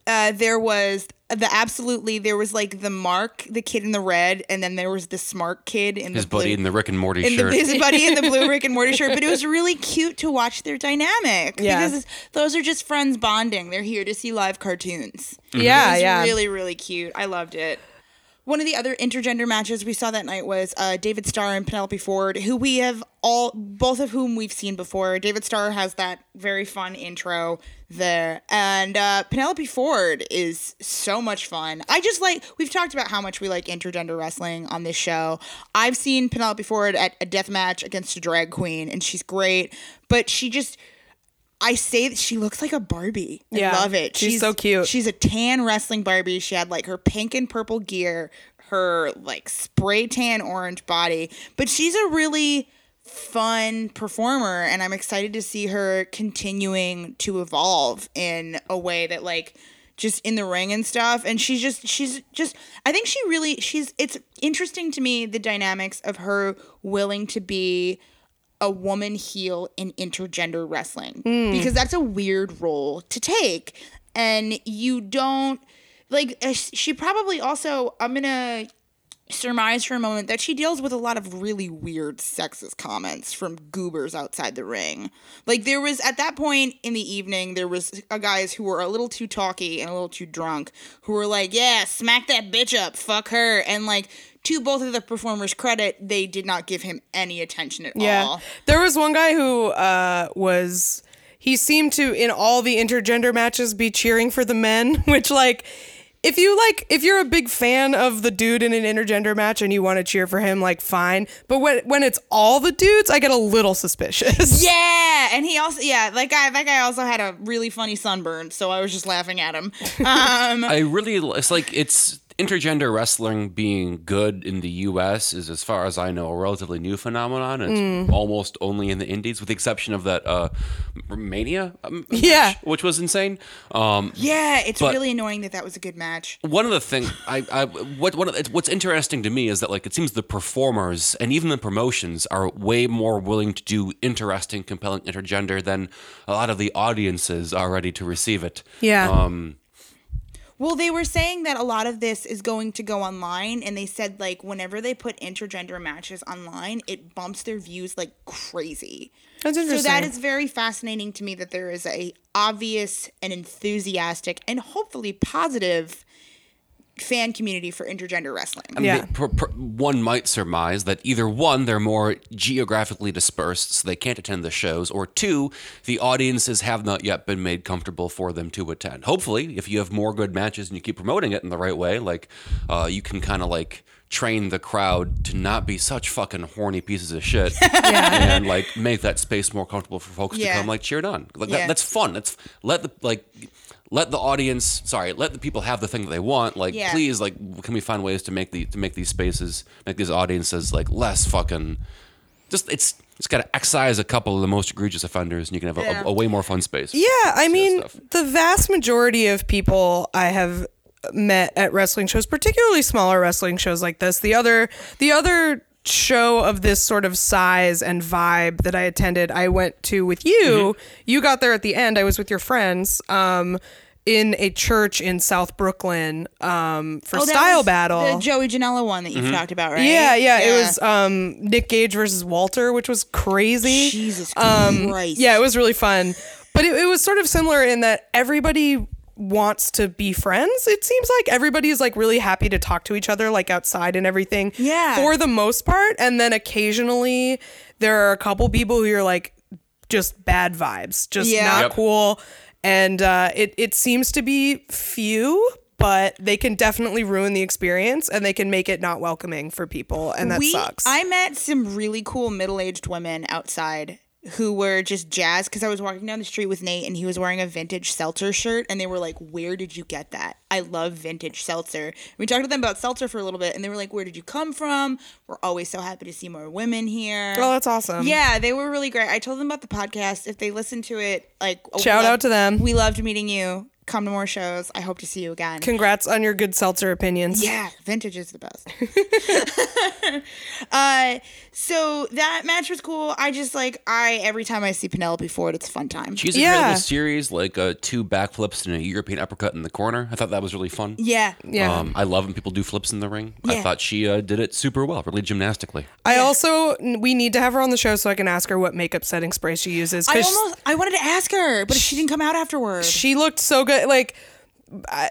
Uh, there was the absolutely there was like the Mark, the kid in the red, and then there was the smart kid in His the blue. buddy in the Rick and Morty in shirt. the his buddy in the blue Rick and Morty shirt, but it was really cute to watch their dynamic Yeah. because those are just friends bonding. They're here to see live cartoons. Yeah, it was yeah. really really cute. I loved it. One of the other intergender matches we saw that night was uh, David Starr and Penelope Ford, who we have all, both of whom we've seen before. David Starr has that very fun intro there, and uh, Penelope Ford is so much fun. I just like we've talked about how much we like intergender wrestling on this show. I've seen Penelope Ford at a death match against a drag queen, and she's great, but she just I say that she looks like a Barbie. I Yeah, love it. she's so cute. She's a tan wrestling Barbie. She had like her pink and purple gear, her like spray tan orange body, but she's a really fun performer and I'm excited to see her continuing to evolve in a way that like just in the ring and stuff and she's just she's just I think she really she's it's interesting to me the dynamics of her willing to be a woman heel in intergender wrestling because that's a weird role to take. And you don't like uh, she probably also i'm gonna surmise for a moment that she deals with a lot of really weird sexist comments from goobers outside the ring. Like there was at that point in the evening, there was guys who were a little too talky and a little too drunk who were like, "Yeah, smack that bitch up, fuck her," and like. To both of the performers' credit, they did not give him any attention at Yeah. all. There was one guy who uh, was he seemed to in all the intergender matches be cheering for the men, which like if you like if you're a big fan of the dude in an intergender match and you want to cheer for him, like fine. But when when it's all the dudes, I get a little suspicious. Yeah, and he also yeah, that guy that guy also had a really funny sunburn, so I was just laughing at him. Um, I really it's like it's intergender wrestling being good in the U.S. is, as far as I know, a relatively new phenomenon. It's Mm. almost only in the Indies, with the exception of that uh, Mania, um, Yeah. match, which was insane. Um, yeah, it's really annoying that that was a good match. one of the things I, I what one of, it's- what's interesting to me is that like it seems the performers and even the promotions are way more willing to do interesting, compelling intergender than a lot of the audiences are ready to receive it. Yeah. Um, Well, they were saying that a lot of this is going to go online, and they said like whenever they put intergender matches online, it bumps their views like crazy. That's interesting. So that is very fascinating to me that there is a obvious and enthusiastic and hopefully positive fan community for intergender wrestling. I mean, Yeah. they- per- per- one might surmise that either one, they're more geographically dispersed, so they can't attend the shows, or two, the audiences have not yet been made comfortable for them to attend. Hopefully, if you have more good matches and you keep promoting it in the right way, like uh, you can kind of like train the crowd to not be such fucking horny pieces of shit and like make that space more comfortable for folks Yeah. to come like cheered on. Like Yeah. that, that's fun. That's let the like let the audience sorry let the people have the thing that they want like Yeah. please like can we find ways to make the to make these spaces make these audiences like less fucking just it's it's got to excise a couple of the most egregious offenders and you can have a, Yeah. a, a way more fun space Yeah, I mean, the vast majority of people I have met at wrestling shows, particularly smaller wrestling shows like this, the other the other show of this sort of size and vibe that I attended, I went to with you. Mm-hmm. You got there at the end. I was with your friends. Um, in a church in South Brooklyn um, for Oh, Style Battle. the Joey Janela one that you've talked about, right? Yeah, yeah, It was um, Nick Gage versus Walter, which was crazy. Jesus Um, Christ. yeah, it was really fun. But it, it was sort of similar in that everybody wants to be friends. It seems like everybody is like really happy to talk to each other, like outside and everything. Yeah. For the most part. And then occasionally there are a couple people who are like just bad vibes, just Yeah. not Yep. cool. And uh, it, it seems to be few. But they can definitely ruin the experience and they can make it not welcoming for people. And that we, sucks. I met some really cool middle-aged women outside who were just jazzed because I was walking down the street with Nate and he was wearing a vintage seltzer shirt and they were like, "Where did you get that? I love vintage seltzer." We talked to them about seltzer for a little bit and they were like, "Where did you come from? We're always so happy to see more women here." oh, that's awesome. yeah, they were really great. I told them about the podcast. If they listen to it, like Shout out to them. We loved meeting you. Come to more shows. I hope to see you again. Congrats on your good seltzer opinions. Yeah, vintage is the best. uh, so that match was cool. I just like I every time I see Penelope Ford, it's a fun time. she's a Yeah. great little series like uh, two backflips and a european uppercut in the corner i thought that was really fun yeah, Yeah. um, i love when people do flips in the ring i thought she uh, did it super well really gymnastically I also we need to have her on the show so I can ask her what makeup setting spray she uses I because almost I wanted to ask her, but she didn't come out afterwards. she looked so good. Like I,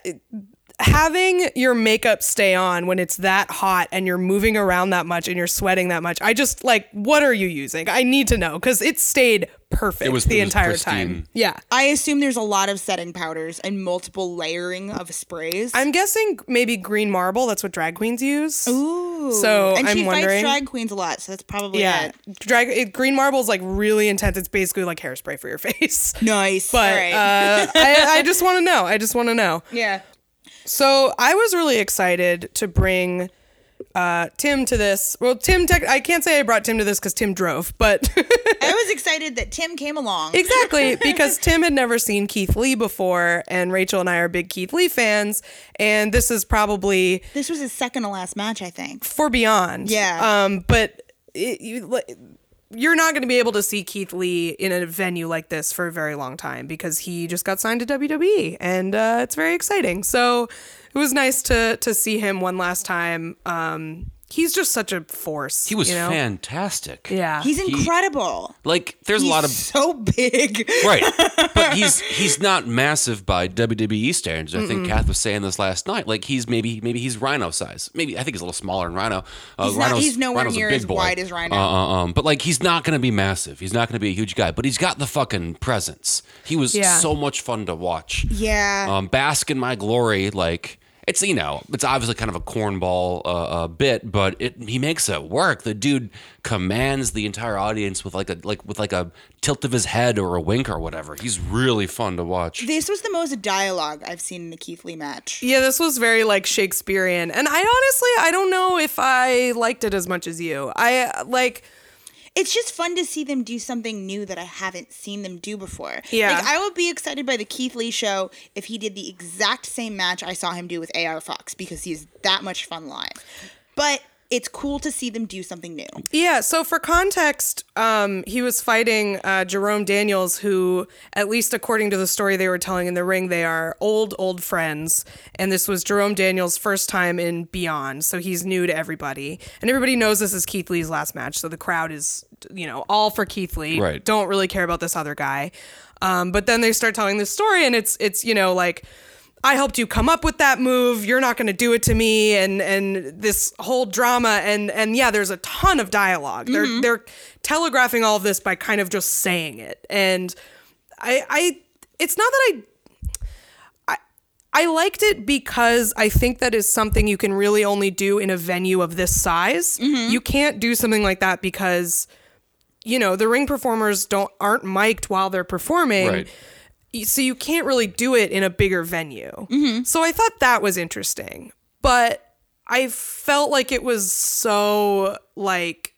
having your makeup stay on when it's that hot and you're moving around that much and you're sweating that much. I just like, what are you using? I need to know because it stayed perfect It was- the it entire pristine. time. Yeah. I assume there's a lot of setting powders and multiple layering of sprays. I'm guessing maybe green marble. That's what drag queens use. Ooh. So and I'm she wondering. fights drag queens a lot, so that's probably yeah, it. drag it, green marble is like really intense. It's basically like hairspray for your face. Nice. But All right. uh, I, I just want to know. I just want to know. yeah. So I was really excited to bring uh, Tim to this. Well, Tim, tech, I can't say I brought Tim to this because Tim drove, but I was excited that Tim came along. exactly because Tim had never seen Keith Lee before, and Rachel and I are big Keith Lee fans, and this is probably This was his second to last match, I think. for Beyond. Yeah. Um, but it, you, you're not going to be able to see Keith Lee in a venue like this for a very long time because he just got signed to WWE, and uh, it's very exciting. So it was nice to to see him one last time. Um, he's just such a force. He was you know? fantastic. Yeah. He's incredible. Like there's He's a lot of so big. right, but he's he's not massive by WWE standards. I think Kath was saying this last night. Like he's maybe maybe he's Rhino size. Maybe I think he's a little smaller than Rhino. Uh, He's not- Rhino's- he's nowhere Rhino's near as boy. wide as Rhino. Uh, uh, um, but like he's not going to be massive. He's not going to be a huge guy. But he's got the fucking presence. He was Yeah. so much fun to watch. Yeah. Um, bask in my glory, like it's you know it's obviously kind of a cornball uh, uh, bit, but it he makes it work. The dude commands the entire audience with like a like with like a tilt of his head or a wink or whatever. He's really fun to watch. this was the most dialogue I've seen in a Keith Lee match. yeah, this was very like Shakespearean, and I honestly I don't know if I liked it as much as you. I like. It's just fun to see them do something new that I haven't seen them do before. Yeah. Like I would be excited by the Keith Lee show if he did the exact same match I saw him do with AR Fox because he's that much fun live. But it's cool to see them do something new. Yeah, so for context, um, he was fighting uh, Jerome Daniels, who, at least according to the story they were telling in the ring, they are old, old friends. And this was Jerome Daniels' first time in Beyond, so he's new to everybody. And everybody knows this is Keith Lee's last match, so the crowd is, you know, all for Keith Lee. Right. Don't really care about this other guy. Um, but then they start telling this story, and it's, it's you know, like, I helped you come up with that move. You're not going to do it to me, and and this whole drama, and and yeah, there's a ton of dialog They're mm-hmm. they're telegraphing all of this by kind of just saying it, and I I it's not that I. I liked it because I think that is something you can really only do in a venue of this size. Mm-hmm. You can't do something like that because you know the ring performers don't aren't mic'd while they're performing Right. Y- so you can't really do it in a bigger venue. Mm-hmm. So I thought that was interesting, but I felt like it was so like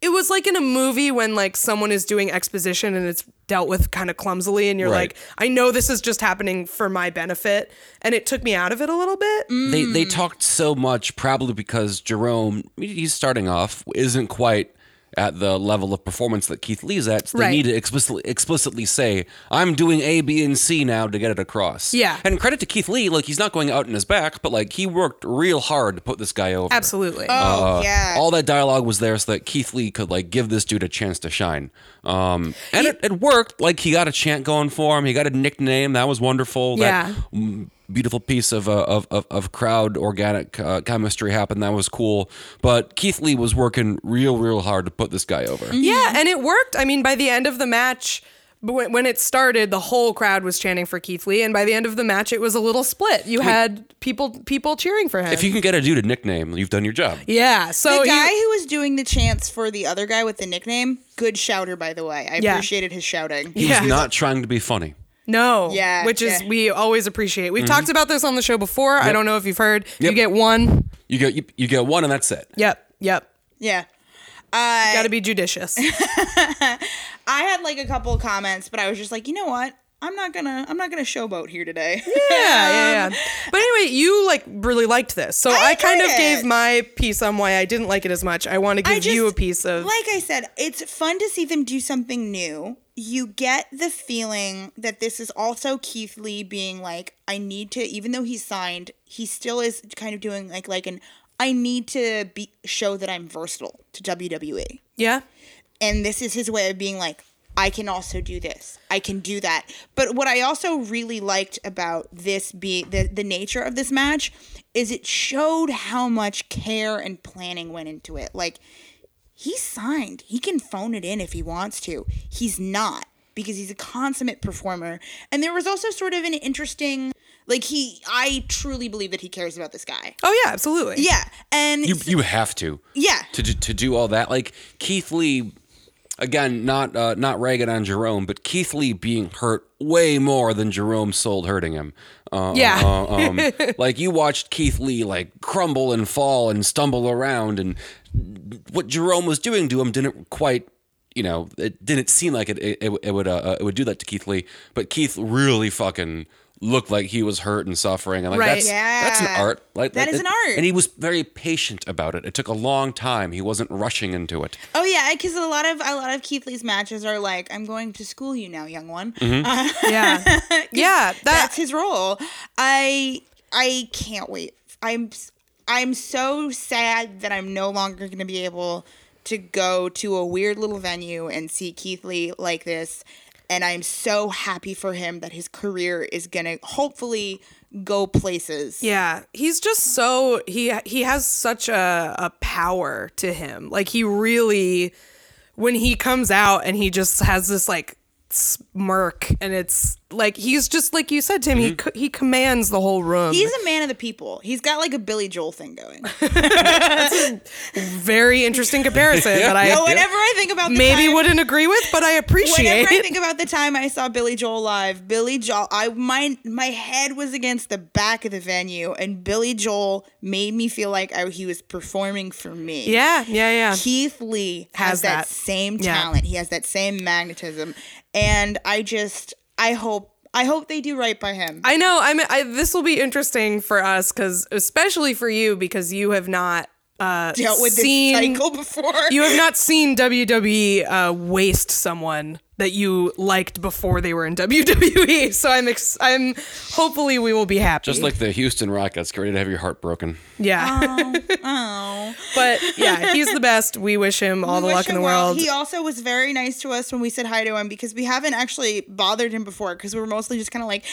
it was like in a movie when like someone is doing exposition and it's dealt with kind of clumsily and you're Right. like I know this is just happening for my benefit and it took me out of it a little bit. They they mm. talked so much probably because Jerome he's starting off isn't quite at the level of performance that Keith Lee's at. So they Right. need to explicitly explicitly say, I'm doing A, B, and C now to get it across. Yeah. And credit to Keith Lee, like he's not going out in his back, but like he worked real hard to put this guy over. Absolutely. Oh yeah. All that dialogue was there so that Keith Lee could like give this dude a chance to shine. Um, and it, it worked. Like he got a chant going for him. He got a nickname. That was wonderful. Yeah. That mm, beautiful piece of, uh, of, of, of crowd organic uh, chemistry happened. That was cool. But Keith Lee was working real, real hard to put this guy over. Yeah, and it worked. I mean, by the end of the match, b- when when it started, the whole crowd was chanting for Keith Lee, and by the end of the match, it was a little split. You had people people cheering for him. If you can get a dude a nickname, you've done your job. yeah, so the guy you- who was doing the chants for the other guy with the nickname, good shouter by the way. I Yeah. appreciated his shouting. He Yeah. was not trying to be funny. No, Yeah, which is yeah. we always appreciate. We've talked about this on the show before. I don't know if you've heard. You get one. You get you, you get one and that's it. Yep, yep. Yeah. Uh, Got to be judicious. I had like a couple of comments, but I was just like, you know what? I'm not gonna I'm not gonna showboat here today. yeah, yeah, yeah. But anyway, you like really liked this, so I, I kind of enjoyed gave my piece on why I didn't like it as much. I want to give just, you a piece of. Like I said, it's fun to see them do something new. You get the feeling that this is also Keith Lee being like, I need to, even though he's signed, he still is kind of doing like like an I need to be show that I'm versatile to WWE. yeah. And this is his way of being like, I can also do this. I can do that. But what I also really liked about this being the, the nature of this match is it showed how much care and planning went into it. Like he's signed. He can phone it in if he wants to. He's not because he's a consummate performer. And there was also sort of an interesting like he I truly believe that he cares about this guy. Oh yeah, absolutely. Yeah. And You you have to. Yeah. To do, to do all that, like Keith Lee, again, not uh, not ragging on Jerome, but Keith Lee being hurt way more than Jerome sold hurting him. Uh, Yeah. uh, um, like you watched Keith Lee like crumble and fall and stumble around, and what Jerome was doing to him didn't quite. You know, it didn't seem like it. It, it, would. Uh, it would do that to Keith Lee, but Keith really fucking looked like he was hurt and suffering, and like Right. that's that's an art. Like That is an art. and he was very patient about it. It took a long time. He wasn't rushing into it. Oh yeah, because a lot of a lot of Keith Lee's matches are like, "I'm going to school you now, young one." Mm-hmm. Yeah. yeah. That That's his role. I I can't wait. I'm I'm so sad that I'm no longer going to be able to go to a weird little venue and see Keith Lee like this. And I'm so happy for him that his career is going to hopefully go places. Yeah, he's just so he he has such a a power to him. Like he really when he comes out and he just has this like smirk and it's like he's just like you said Tim he mm-hmm. co- he commands the whole room. He's a man of the people. He's got like a Billy Joel thing going. That's a very interesting comparison that I But whenever I think about the maybe time- wouldn't agree with, but I appreciate. Whenever I think about the time I saw Billy Joel live, Billy Joel, I my my head was against the back of the venue, and Billy Joel made me feel like I, he was performing for me. yeah, yeah, yeah. Keith Lee has, Has that, that. same Yeah. talent. He has that same magnetism, and I just I hope I hope they do right by him. I know. I'm. I, this will be interesting for us because, especially for you, because you have not uh, Dealt with seen, this cycle before. You have not seen WWE uh, waste someone that you liked before they were in WWE. So I'm. Ex- I'm. Hopefully, we will be happy. Just like the Houston Rockets, get ready to have your heart broken. yeah. oh. but yeah, he's the best. We wish him all the luck in the him well. world. He also was very nice to us when we said hi to him because we haven't actually bothered him before because we were mostly just kind of like,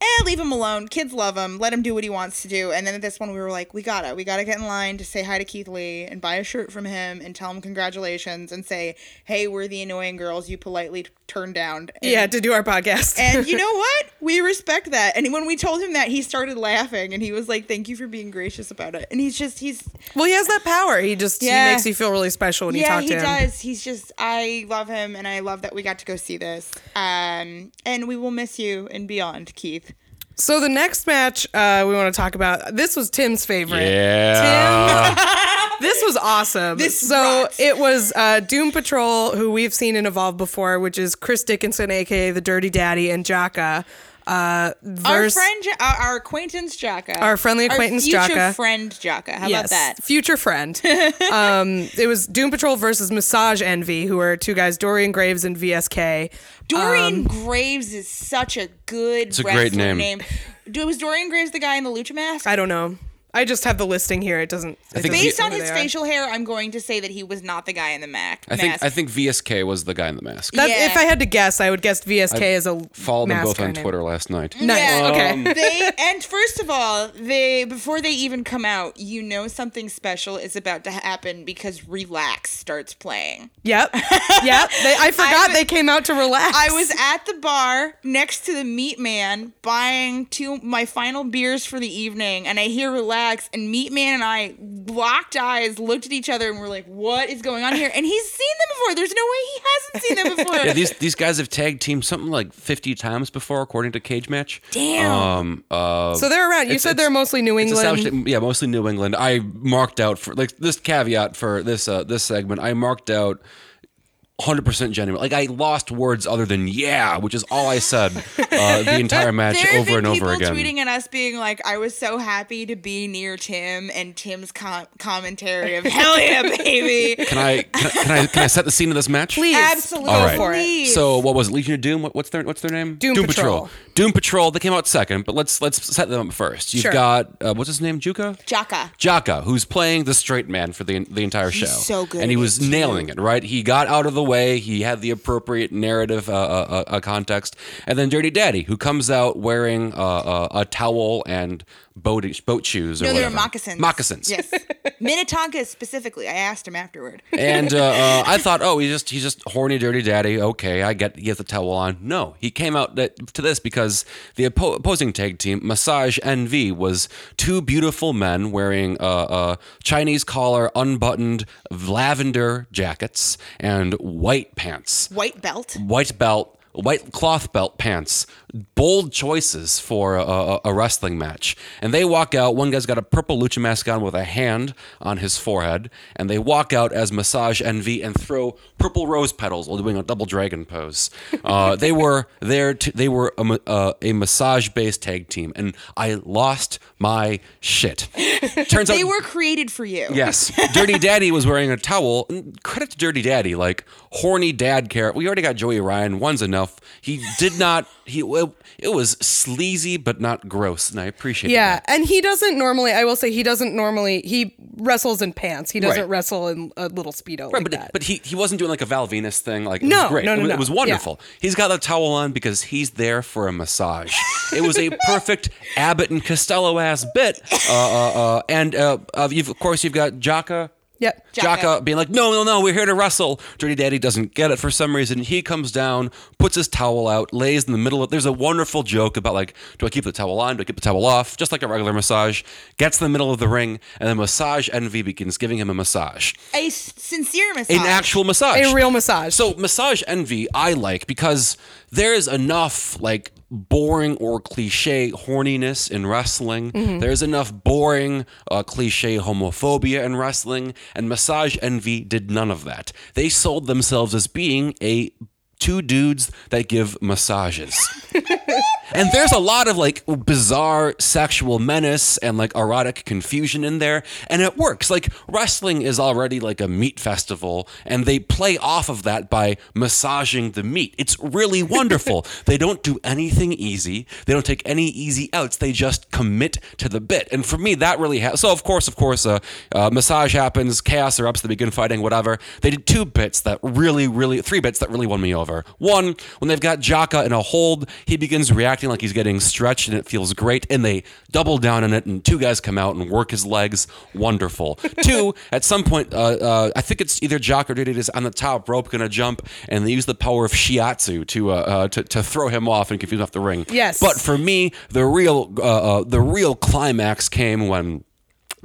eh, leave him alone. Kids love him. Let him do what he wants to do. And then at this one, we were like, we gotta, we gotta get in line to say hi to Keith Lee and buy a shirt from him and tell him congratulations and say, hey, we're the annoying girls you politely turned down. And, yeah, to do our podcast. And you know what? We respect that. And when we told him that, he started laughing and he was like, thank you for being gracious about it. And he's just, he's, well, he has that power. He just Yeah. he makes you feel really special when you yeah, talk to him. Yeah, he does. He's just I love him and I love that we got to go see this. Um and we will miss you and beyond, Keith. So the next match uh, we want to talk about. This was Tim's favorite. Yeah. Tim, this was awesome. This so rocks. it was uh, Doom Patrol, who we've seen in Evolve before, which is Chris Dickinson, aka the Dirty Daddy, and Jaka. Uh, Our friend Ja- our, our acquaintance Jaka. Our friendly acquaintance our future Jaka. friend Jaka. How yes, about that? future friend. um, it was Doom Patrol versus Massage Envy, who are two guys, Dorian Graves and VSK. Dorian Graves is such a good It's a great wrestler name. Do- Was Dorian Graves the guy in the lucha mask? I don't know. I just have the listing here. It doesn't. it think doesn't Based say on his they are. facial hair, I'm going to say that he was not the guy in the mac- I think mask. I think VSK was the guy in the mask. That, Yeah. If I had to guess, I would guess VSK as a Followed them both on name. Twitter last night. Nice. Yeah. okay. they and first of all, they before they even come out, you know something special is about to happen because Relax starts playing. Yep. Yep. They, I forgot I- they came out to relax. I was at the bar next to the Meat Man buying two my final beers for the evening, and I hear Relax, and Meat Man and I locked eyes, looked at each other, and we're like, "What is going on here?" And he's seen them before. There's no way he hasn't seen them before. Yeah, these these guys have tag teamed something like 50 times before, according to Cagematch. Damn. Um, uh, So they're around. You It's- said it's- they're mostly New England. established- yeah, mostly New England. I marked out for like this caveat for this uh, this segment. I marked out 100% genuine. Like I lost words other than yeah, which is all I said uh, the entire match There have over been and people over again. tweeting at us being like, "I was so happy to be near Tim," and Tim's com- commentary of "Hell yeah, baby!" Can I can, I- can I can I set the scene of this match? Please. Absolutely. All right. Please. So what was it? Legion of Doom? What, what's their what's their name? Doom Doom Patrol. Doom Patrol. They came out second, but let's let's set them up first. You've Sure. got uh, what's his name? Juka. Jaka. Jaka, who's playing the straight man for the the entire show. so good and he was nailing it. Right, he got out of the way. He had the appropriate narrative uh, uh, uh, context. And then Dirty Daddy, who comes out wearing uh, a towel and boat boat shoes or No, they were moccasins. Moccasins. Yes. Minnetonka specifically. I asked him afterward. and uh, uh, I thought, oh, he's just he's just horny, dirty daddy. Okay, I get he has the towel on. No, he came out that, to this because the oppo- opposing tag team, Massage Envy, was two beautiful men wearing uh, uh, Chinese collar, unbuttoned lavender jackets and white pants, White belt. white belt. White cloth belt pants, bold choices for a, a, wrestling match. And they walk out. One guy's got a purple lucha mask on with a hand on his forehead, and they walk out as Massage Envy and throw purple rose petals while doing a double dragon pose. Uh, they were there. To, they were a, uh, a massage-based tag team, and I lost my shit. Turns out They were created for you. Yes, Dirty Daddy was wearing a towel. And credit to Dirty Daddy, like horny dad character. We already got Joey Ryan. One's enough. He did not. He it, it was sleazy but not gross, and I appreciate. That. Yeah, that. and he doesn't normally. I will say he doesn't normally. He wrestles in pants. He doesn't Right. wrestle in a little speedo Right, like but that. but he, he wasn't doing like a Val Venis thing. Like it No, was great. no, no, it, was, no. it was wonderful. He's got the towel on because he's there for a massage. it was a perfect Abbott and Costello ass bit. Uh, uh, uh, and uh, uh, you've of course you've got Jaka. Yep. Jaka. Jaka being like, no, no, no, we're here to wrestle. Dirty Daddy doesn't get it for some reason. He comes down, puts his towel out, lays in the middle of. There's a wonderful joke about like, do I keep the towel on? Do I keep the towel off? Just like a regular massage. Gets in the middle of the ring, and then Massage Envy begins giving him a massage, A sincere massage. an actual massage, A real massage. So Massage Envy, I like because there is enough like boring or cliche horniness in wrestling. There's enough boring uh, cliche homophobia in wrestling, and Massage Envy did none of that. They sold themselves as being a two dudes that give massages. And there's a lot of like bizarre sexual menace and like erotic confusion in there. And it works. Like wrestling is already like a meat festival, and they play off of that by massaging the meat. It's really wonderful. they don't do anything easy, they don't take any easy outs. They just commit to the bit. And for me, that really has. So, of course, of course, uh, uh, massage happens, chaos erupts, they begin fighting, whatever. They did two bits that really, really, three bits that really won me over. One, when they've got Jaka in a hold, he begins reacting like he's getting stretched and it feels great. And they double down on it, and two guys come out and work his legs. Wonderful. Two, at some point, uh, uh, I think it's either Jaka or Diddy is on the top rope, gonna jump, and they use the power of Shiatsu to uh, uh, to, to throw him off and confuse him off the ring. Yes. But for me, the real uh, uh, the real climax came when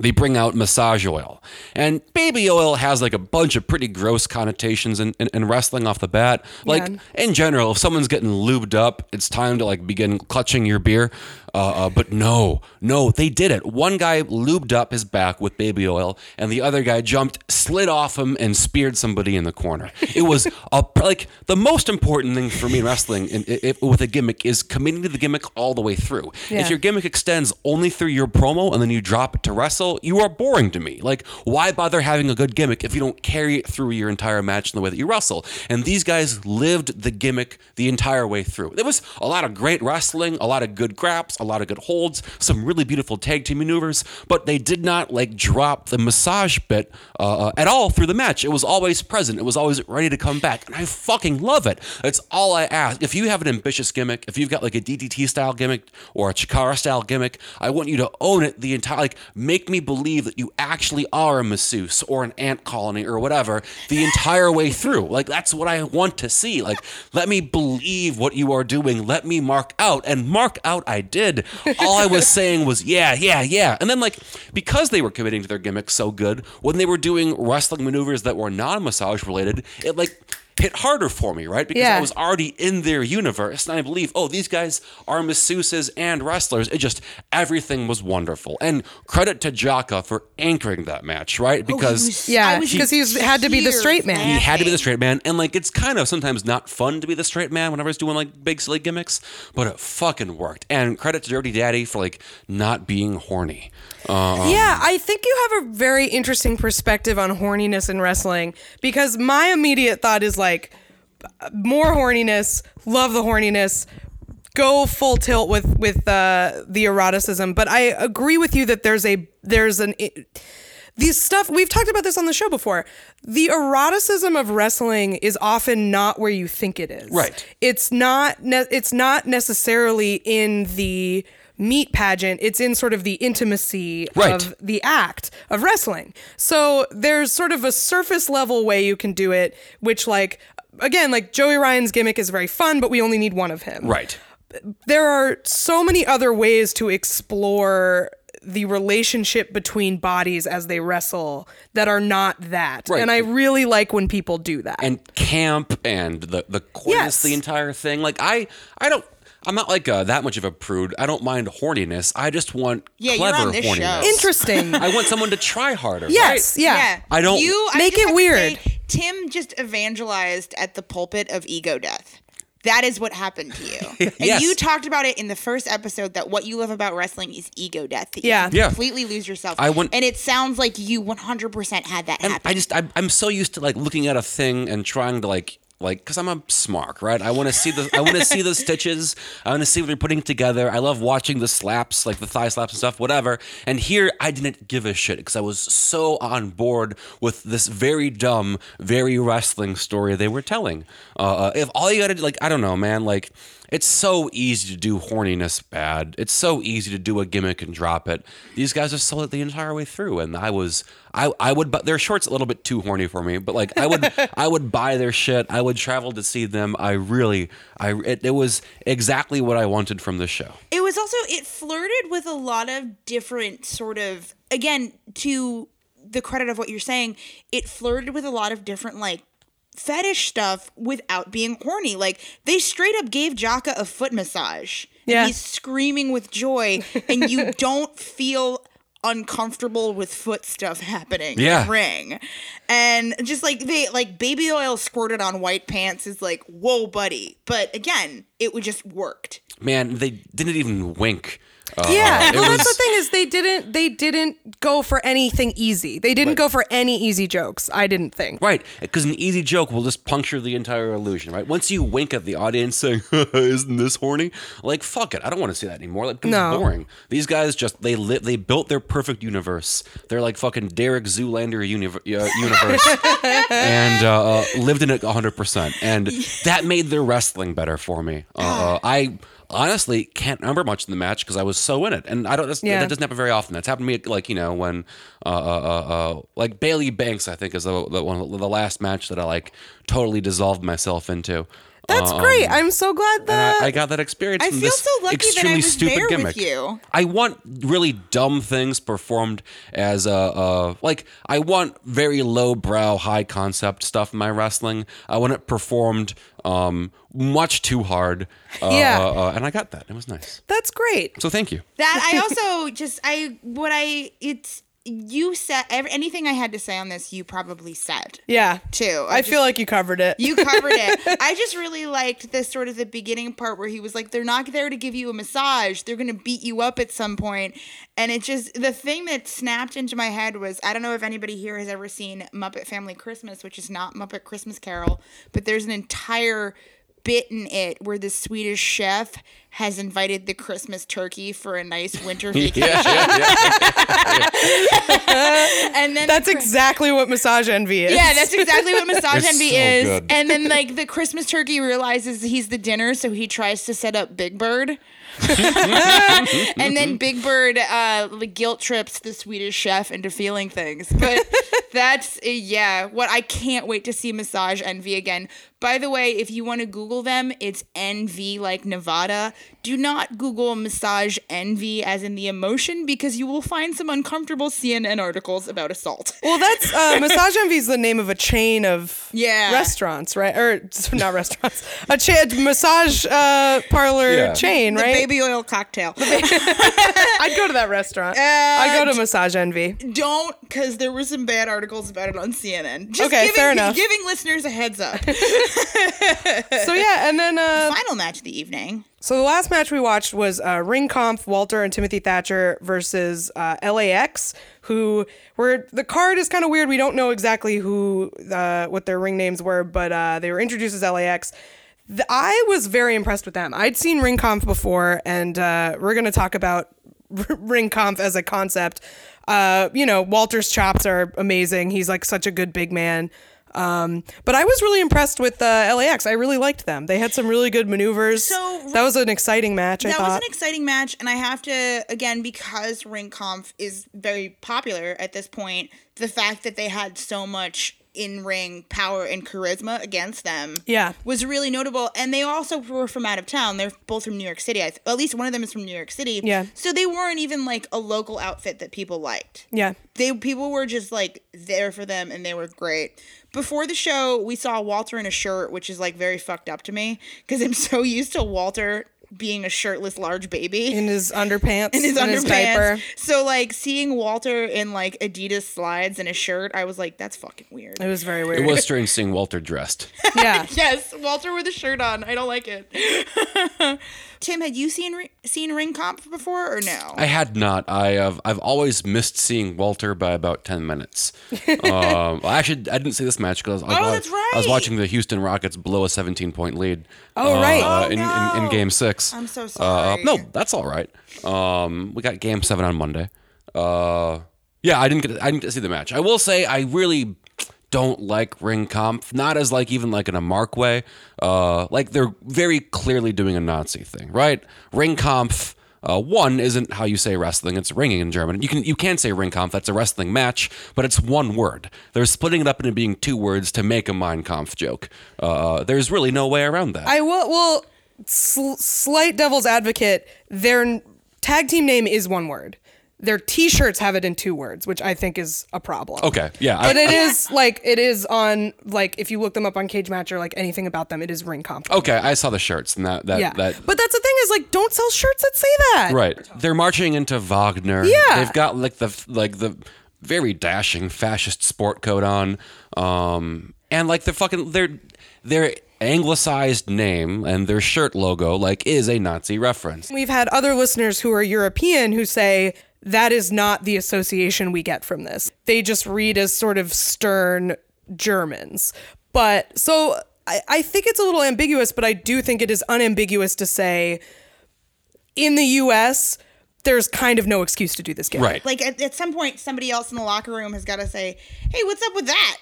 they bring out massage oil. And baby oil has like a bunch of pretty gross connotations in, in, in wrestling off the bat. Like Yeah. in general, if someone's getting lubed up, it's time to like begin clutching your beer. Uh, uh, but no, no, they did it. One guy lubed up his back with baby oil, and the other guy jumped, slid off him, and speared somebody in the corner. It was a, like the most important thing for me in wrestling in, i i- with a gimmick is committing to the gimmick all the way through. Yeah. If your gimmick extends only through your promo and then you drop it to wrestle, you are boring to me. Like, why bother having a good gimmick if you don't carry it through your entire match in the way that you wrestle? And these guys lived the gimmick the entire way through. There was a lot of great wrestling, a lot of good graps, a lot of good holds, some really beautiful tag team maneuvers, but they did not like drop the massage bit uh, uh, at all through the match. It was always present. It was always ready to come back, and I fucking love it. That's all I ask. If you have an ambitious gimmick, if you've got like a DDT style gimmick or a Chikara style gimmick, I want you to own it the entire. Like, make me believe that you actually are a masseuse or an ant colony or whatever the entire way through. Like, that's what I want to see. Like, let me believe what you are doing. Let me mark out, and mark out. I did. All I was saying was, yeah, yeah, yeah. And then, like, because they were committing to their gimmick so good, when they were doing wrestling maneuvers that were non massage related, it like hit harder for me, right? Because Yeah. I was already in their universe, and I believe, oh, these guys are masseuses and wrestlers. It just everything was wonderful, and credit to Jaka for anchoring that match, right? Because. was- Yeah, because was 'cause he's had to be the straight man. he had to be the straight man, and like it's kind of sometimes not fun to be the straight man whenever he's doing like big silly gimmicks, but it fucking worked. And credit to Dirty Daddy for like not being horny. Uh, Yeah, I think you have a very interesting perspective on horniness in wrestling because my immediate thought is like more horniness, love the horniness, go full tilt with with uh, the eroticism. But I agree with you that there's a there's an. these stuff we've talked about this on the show before. The eroticism of wrestling is often not where you think it is. Right. It's not. Ne- it's not necessarily in the meat pageant. It's in sort of the intimacy Right. of the act of wrestling. So there's sort of a surface level way you can do it, which like again, like Joey Ryan's gimmick is very fun, but we only need one of him Right. there are so many other ways to explore the relationship between bodies as they wrestle that are not that. Right. And I really like when people do that. and camp and the the coyness, Yes. the entire thing. Like I I don't. I'm not like uh, that much of a prude. I don't mind horniness. I just want Yeah, you're clever on this horniness. show. Interesting. I want someone to try harder. yes, right? yeah. I don't- You, I Make just it weird. say, Tim just evangelized at the pulpit of ego death. That is what happened to you. And Yes. you talked about it in the first episode that what you love about wrestling is ego death. That you Yeah. Yeah. completely lose yourself. I want- and it sounds like you 100% had that And happen. I just I'm, I'm so used to like looking at a thing and trying to like like because I'm a smart right. I want to see the I want to see the stitches. I want to see what they're putting together. I love watching the slaps, like the thigh slaps and stuff, whatever. And here I didn't give a shit because I was so on board with this very dumb, very wrestling story they were telling. Uh, uh, if all you gotta do, like I don't know, man, like. It's so easy to do horniness bad. It's so easy to do a gimmick and drop it. These guys sold it the entire way through, and I was, I, I would, but their shorts a little bit too horny for me. But like, I would, I would buy their shit. I would travel to see them. I really, I, it, it was exactly what I wanted from the show. it was also it flirted with a lot of different sort of again to the credit of what you're saying it flirted with a lot of different like fetish stuff without being horny like they straight up gave Jaka a foot massage and Yeah. he's screaming with joy and you don't feel uncomfortable with foot stuff happening in Yeah. the ring and just like they like baby oil squirted on white pants is like whoa buddy but again it would just worked Man, they didn't even wink. Uh, Yeah, it well, that's the thing is they didn't they didn't go for anything easy. They didn't go for any easy jokes. I didn't think. Right, because an easy joke will just puncture the entire illusion, right? Once you wink at the audience saying, "Isn't this horny?" Like, fuck it, I don't want to see that anymore. Like, it's No. boring. These guys just they li- they built their perfect universe. They're like fucking Derek Zoolander univ- uh, universe, and uh, uh, lived in it hundred percent. And that made their wrestling better for me. Uh, uh, I. Honestly, can't remember much in the match because I was so in it, and I don't. Yeah. That doesn't happen very often. That's happened to me, like you know, when, uh, uh, uh, uh like Bailey Banks, I think is the, the one the last match that I like totally dissolved myself into. That's Um, great. I'm so glad that I, I got that experience. I feel so lucky that I was stupid there with gimmick. you. I want really dumb things performed as a uh, like I want very low brow, high concept stuff in my wrestling. I want it performed um, much too hard. Uh, Yeah. uh, uh, and I got that. It was nice. that's great. So thank you. That I also just I what I it's you said every, anything I had to say on this you probably said Yeah. too. I, I feel like you covered it. you covered it. I just really liked this sort of the beginning part where he was like, they're not there to give you a massage. They're going to beat you up at some point. And it just, the thing that snapped into my head was I don't know if anybody here has ever seen Muppet Family Christmas, which is not Muppet Christmas Carol, but there's an entire bit in it where the Swedish chef has invited the Christmas turkey for a nice winter vacation. Yeah, yeah, yeah. And then that's the exactly what massage envy is. Yeah, that's exactly what massage It's envy so is. good. And then like the Christmas turkey realizes he's the dinner, so he tries to set up Big Bird. and then Big Bird uh, like, guilt trips the Swedish chef into feeling things. But that's uh, yeah, what I can't wait to see Massage Envy again. By the way, if you want to Google them, it's NV like Nevada. Do not Google Massage Envy as in the emotion because you will find some uncomfortable CNN articles about assault. Well, that's uh, Massage Envy is the name of a chain of Yeah. restaurants, right? Or not restaurants, a cha- massage uh, parlor Yeah. chain, The right? baby oil cocktail. I'd go to that restaurant. I'd go to Massage Envy. Don't, because there were some bad articles about it on CNN. Just Okay, giving, fair enough. Giving listeners a heads up. So yeah, and then uh, Final match of the evening. So the last match we watched was uh, Ring Kampf, Walter and Timothy Thatcher versus uh, LAX, who were the card is kind of weird. We don't know exactly who uh, what their ring names were, but uh, they were introduced as LAX. The, I was very impressed with them. I'd seen Ring Kampf before, and uh, we're to talk about Ring Kampf as a concept. Uh, you know, Walter's chops are amazing. He's like such a good big man. Um, but I was really impressed with uh, LAX. I really liked them. They had some really good maneuvers. So- that was an exciting match. I that was an exciting match, and I have to again because Ring Kampf is very popular at this point. The fact that they had so much in ring power and charisma against them, Yeah. was really notable. And they also were from out of town. They're both from New York City. I th- at least one of them is from New York City. Yeah. So they weren't even like a local outfit that people liked yeah. they people were just like there for them and they were great. Before the show, we saw Walter in a shirt, which is like very fucked up to me because I'm so used to Walter being a shirtless large baby In his underpants. in his and underpants. diaper. so like seeing Walter in like Adidas slides and a shirt, I was like, that's fucking weird. It was very weird. It was strange seeing Walter dressed. yeah. yes, Walter with a shirt on. I don't like it. Tim, had you seen seen Ring Kampf before or no? I had not. I have. I've always missed seeing Walter by about ten minutes. um, well, actually, I didn't see this match because I, was- Oh, that's I was watching the Houston Rockets blow a seventeen point lead. Oh, uh, right. uh, Oh, in, in, in. Game Six. I'm so Uh, sorry. no, that's all right. Um, we got Game Seven on Monday. Uh, yeah, I didn't get. I didn't see the match. I will say I really don't like Ring Kampf. Not as like even like in a Mark way. Uh, like they're very clearly doing a Nazi thing, right? Ring Kampf. Uh, one isn't how you say wrestling; it's ringen in German. You can you can say ring kampf. That's a wrestling match, but it's one word. They're splitting it up into being two words to make a Mein Kampf joke. Uh, there's really no way around that. I will. Well, sl- slight devil's advocate. Their tag team name is one word. Their T-shirts have it in two words, which I think is a problem. okay, yeah, I- But it is like it is on like if you look them up on Cagematch or like anything about them, it is Ring Kampf. Okay, I saw the shirts and that that yeah. that but that's the thing is like don't sell shirts that say that. right. They're marching into Wagner. Yeah. they've got like the like the very dashing fascist sport coat on, um, and like the fucking their their anglicized name and their shirt logo like is a Nazi reference. We've had other listeners who are European who say that is not the association we get from this. They just read as sort of stern Germans. But so I, I think it's a little ambiguous, but I do think it is unambiguous to say in the US, there's kind of no excuse to do this game. Right. like at, at some point, somebody else in the locker room has got to say, "Hey, what's up with that?"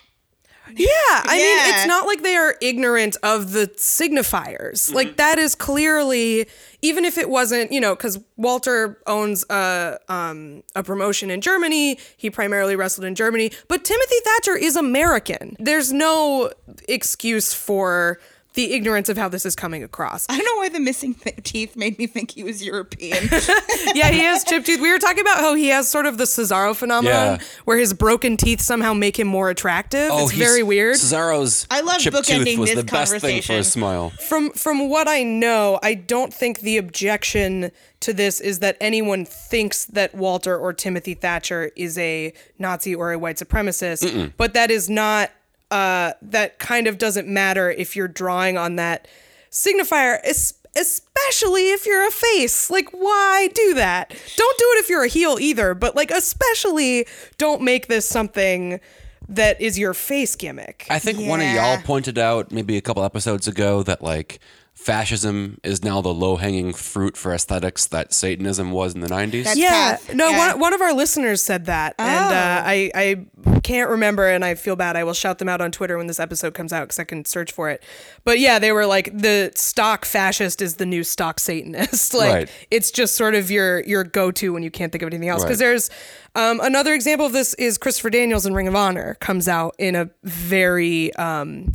Yeah, I mean, it's not like they are ignorant of the signifiers. Like that is clearly, even if it wasn't, you know, because Walter owns a um, a promotion in Germany. He primarily wrestled in Germany, but Timothy Thatcher is American. There's no excuse for the ignorance of how this is coming across. I don't know why the missing th- teeth made me think he was European. yeah, he has chip tooth. We were talking about how he has sort of the Cesaro phenomenon, Yeah. where his broken teeth somehow make him more attractive. Oh, it's Oh, he's- very weird. Cesaro's I love chip tooth bookending was this the best thing for conversation. a smile. from from what I know, I don't think the objection to this is that anyone thinks that Walter or Timothy Thatcher is a Nazi or a white supremacist, but that is not uh that kind of doesn't matter if you're drawing on that signifier es- especially if you're a face. Like why do that? Don't do it if you're a heel either but like especially don't make this something that is your face gimmick. I think one of Yeah. y'all pointed out maybe a couple episodes ago that like fascism is now the low hanging fruit for aesthetics that Satanism was in the 90s. That's- yeah Kath, no yeah. One, one of our listeners said that and uh, I, I can't remember and i feel bad i will shout them out on twitter when this episode comes out because i can search for it but yeah they were like the stock fascist is the new stock satanist like Right. it's just sort of your your go-to when you can't think of anything else because Right. there's um, another example of this is christopher daniels in ring of honor comes out in a very um,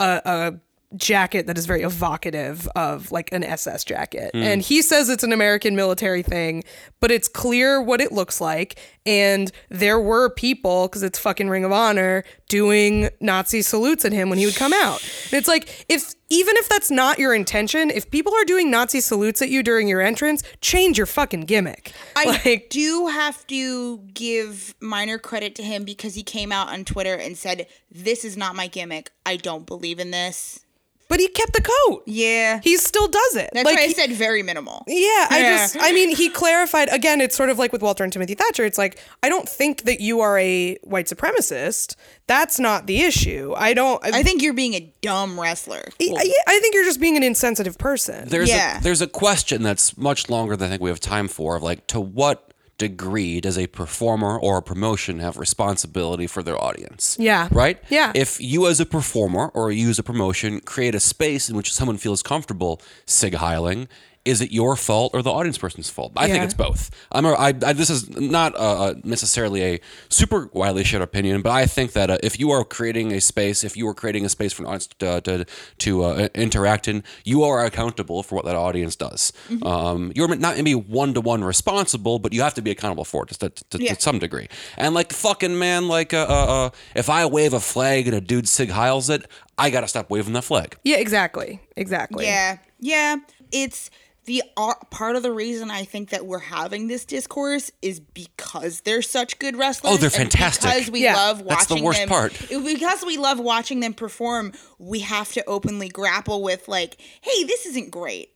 a, a jacket that is very evocative of like an SS jacket. Hmm. And he says it's an American military thing, but it's clear what it looks like. And there were people, because it's fucking Ring of Honor, doing Nazi salutes at him when he would come out. And it's like, if even if that's not your intention, if people are doing Nazi salutes at you during your entrance, change your fucking gimmick. I like, do have to give minor credit to him because he came out on Twitter and said, "This is not my gimmick. I don't believe in this." But he kept the coat. Yeah. He still does it. That's Like, why I he- said very minimal. Yeah, I just, I mean, he clarified again. It's sort of like with Walter and Timothy Thatcher. It's like I don't think that you are a white supremacist. That's not the issue. I don't. I think you're being a dumb wrestler. I, yeah, I think you're just being an insensitive person. There's Yeah. a, there's a question that's much longer than I think we have time for. Of like, to what degree does a performer or a promotion have responsibility for their audience? Yeah. Right. Yeah. If you as a performer or you as a promotion create a space in which someone feels comfortable sig heiling. Is it your fault or the audience person's fault? I think it's both. I'm a, I, I, this is not uh, necessarily a super widely shared opinion, but I think that uh, if you are creating a space, if you are creating a space for an audience to, to, to uh, interact in, you are accountable for what that audience does. Um, you're not maybe one to one responsible, but you have to be accountable for it just to, to, Yeah. to some degree. And like fucking man, like uh, uh, uh, if I wave a flag and a dude sig heiles it, I gotta stop waving that flag. yeah, exactly, exactly. Yeah, yeah. It's the uh, part of the reason I think that we're having this discourse is because they're such good wrestlers. Oh, they're Fantastic. Because we Yeah. love watching That's the worst them. part. Because we love watching them perform, we have to openly grapple with like, hey, this isn't great.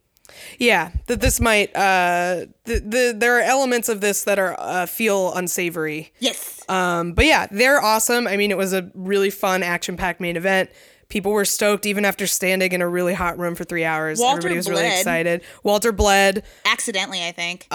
Yeah, that this might. Uh, the, the there are elements of this that are uh, feel unsavory. Yes. Um, but yeah, they're awesome. I mean, it was a really fun, action-packed main event. People were stoked even after standing in a really hot room for three hours. Walter Everybody was really excited. Walter bled. Accidentally, I think.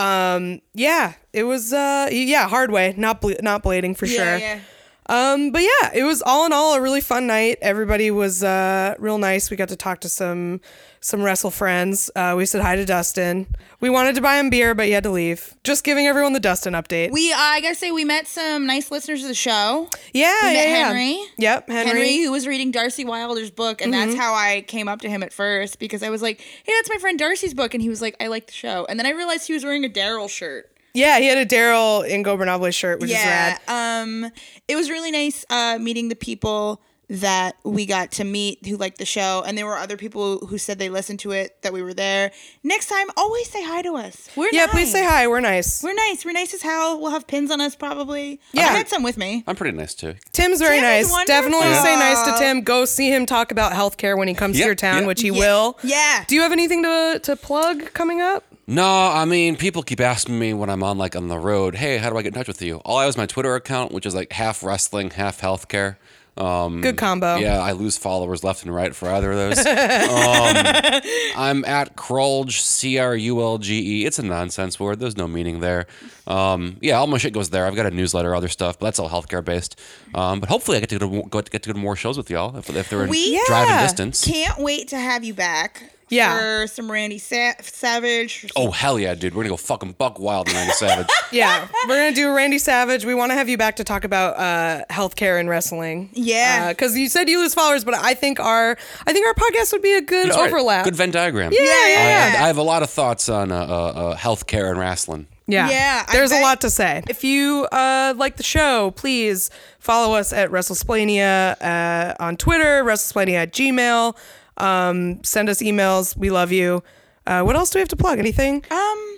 Yeah, it was. Uh, yeah, hard way, not ble- not blading for yeah, sure. yeah. Um, but yeah, it was all in all a really fun night. Everybody was uh, real nice. We got to talk to some some wrestle friends. Uh, we said hi to Dustin. We wanted to buy him beer, but he had to leave. Just giving everyone the Dustin update. We, uh, I gotta say, we met some nice listeners of the show. yeah, we yeah. Henry. Yep, Henry. Henry, who was reading Darcy Wilder's book, and Mm-hmm. that's how I came up to him at first because I was like, "Hey, that's my friend Darcy's book," and he was like, "I like the show," and then I realized he was wearing a Daryl shirt. Yeah, he had a Daryl Ingobernable shirt, which yeah, is rad. um, it was really nice uh, meeting the people that we got to meet who liked the show, and there were other people who said they listened to it that we were there. Next time, always say hi to us. We're Yeah, nice. please say hi. We're nice. We're nice. We're nice as hell. We'll have pins on us probably. Yeah. I had some with me. I'm pretty nice too. Tim's very Tim nice. Definitely wonderful. say nice to Tim. Go see him talk about healthcare when he comes Yeah, to your town, yeah. which he Yeah. will. Yeah. Do you have anything to to plug coming up? No, I mean, people keep asking me when I'm on like on the road, hey, how do I get in touch with you? All I have is my Twitter account, which is like half wrestling, half healthcare. Um, Good combo. Yeah, I lose followers left and right for either of those. um, I'm at Crulge, C R U L G E. It's a nonsense word. There's no meaning there. Um, yeah, all my shit goes there. I've got a newsletter, other stuff, but that's all healthcare based. Um, but hopefully, I get to go to, go get to go to more shows with y'all if, if they're in We- driving Yeah. distance. Can't wait to have you back. Yeah. For some Randy Sa- Savage. Oh hell yeah, dude! We're gonna go fucking buck wild in Randy Savage. Yeah, we're gonna do Randy Savage. We want to have you back to talk about uh, healthcare and wrestling. Yeah. because you said you lose followers, but I think our I think our podcast would be a good That's right. overlap. Good Venn diagram. Yeah, yeah, I, yeah. I have a lot of thoughts on uh, uh, uh, healthcare and wrestling. Yeah. Yeah, There's a lot to say. If you uh, like the show, please follow us at WrestleSplania uh, on Twitter, WrestleSplania at Gmail. Um, send us emails. We love you. Uh, what else do we have to plug? Anything? Um,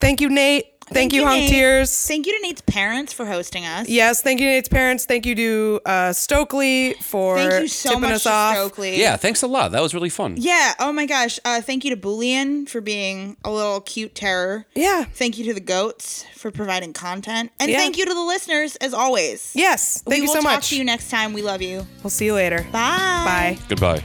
Thank you, Nate. Thank, you, Hunk Nate. Tears. Thank you to Nate's parents for hosting us. Yes, thank you, to Nate's parents. Thank you to uh, Stokely for Thank you so tipping much us to off. Stokely. Yeah, thanks a lot. That was really fun. Yeah. Oh my gosh. Uh, thank you to Boolean for being a little cute terror. Yeah. Thank you to the goats for providing content, and Yeah. thank you to the listeners as always. Yes, thank we you will so talk much. to you next time. We love you. We'll see you later. Bye. Bye. Goodbye.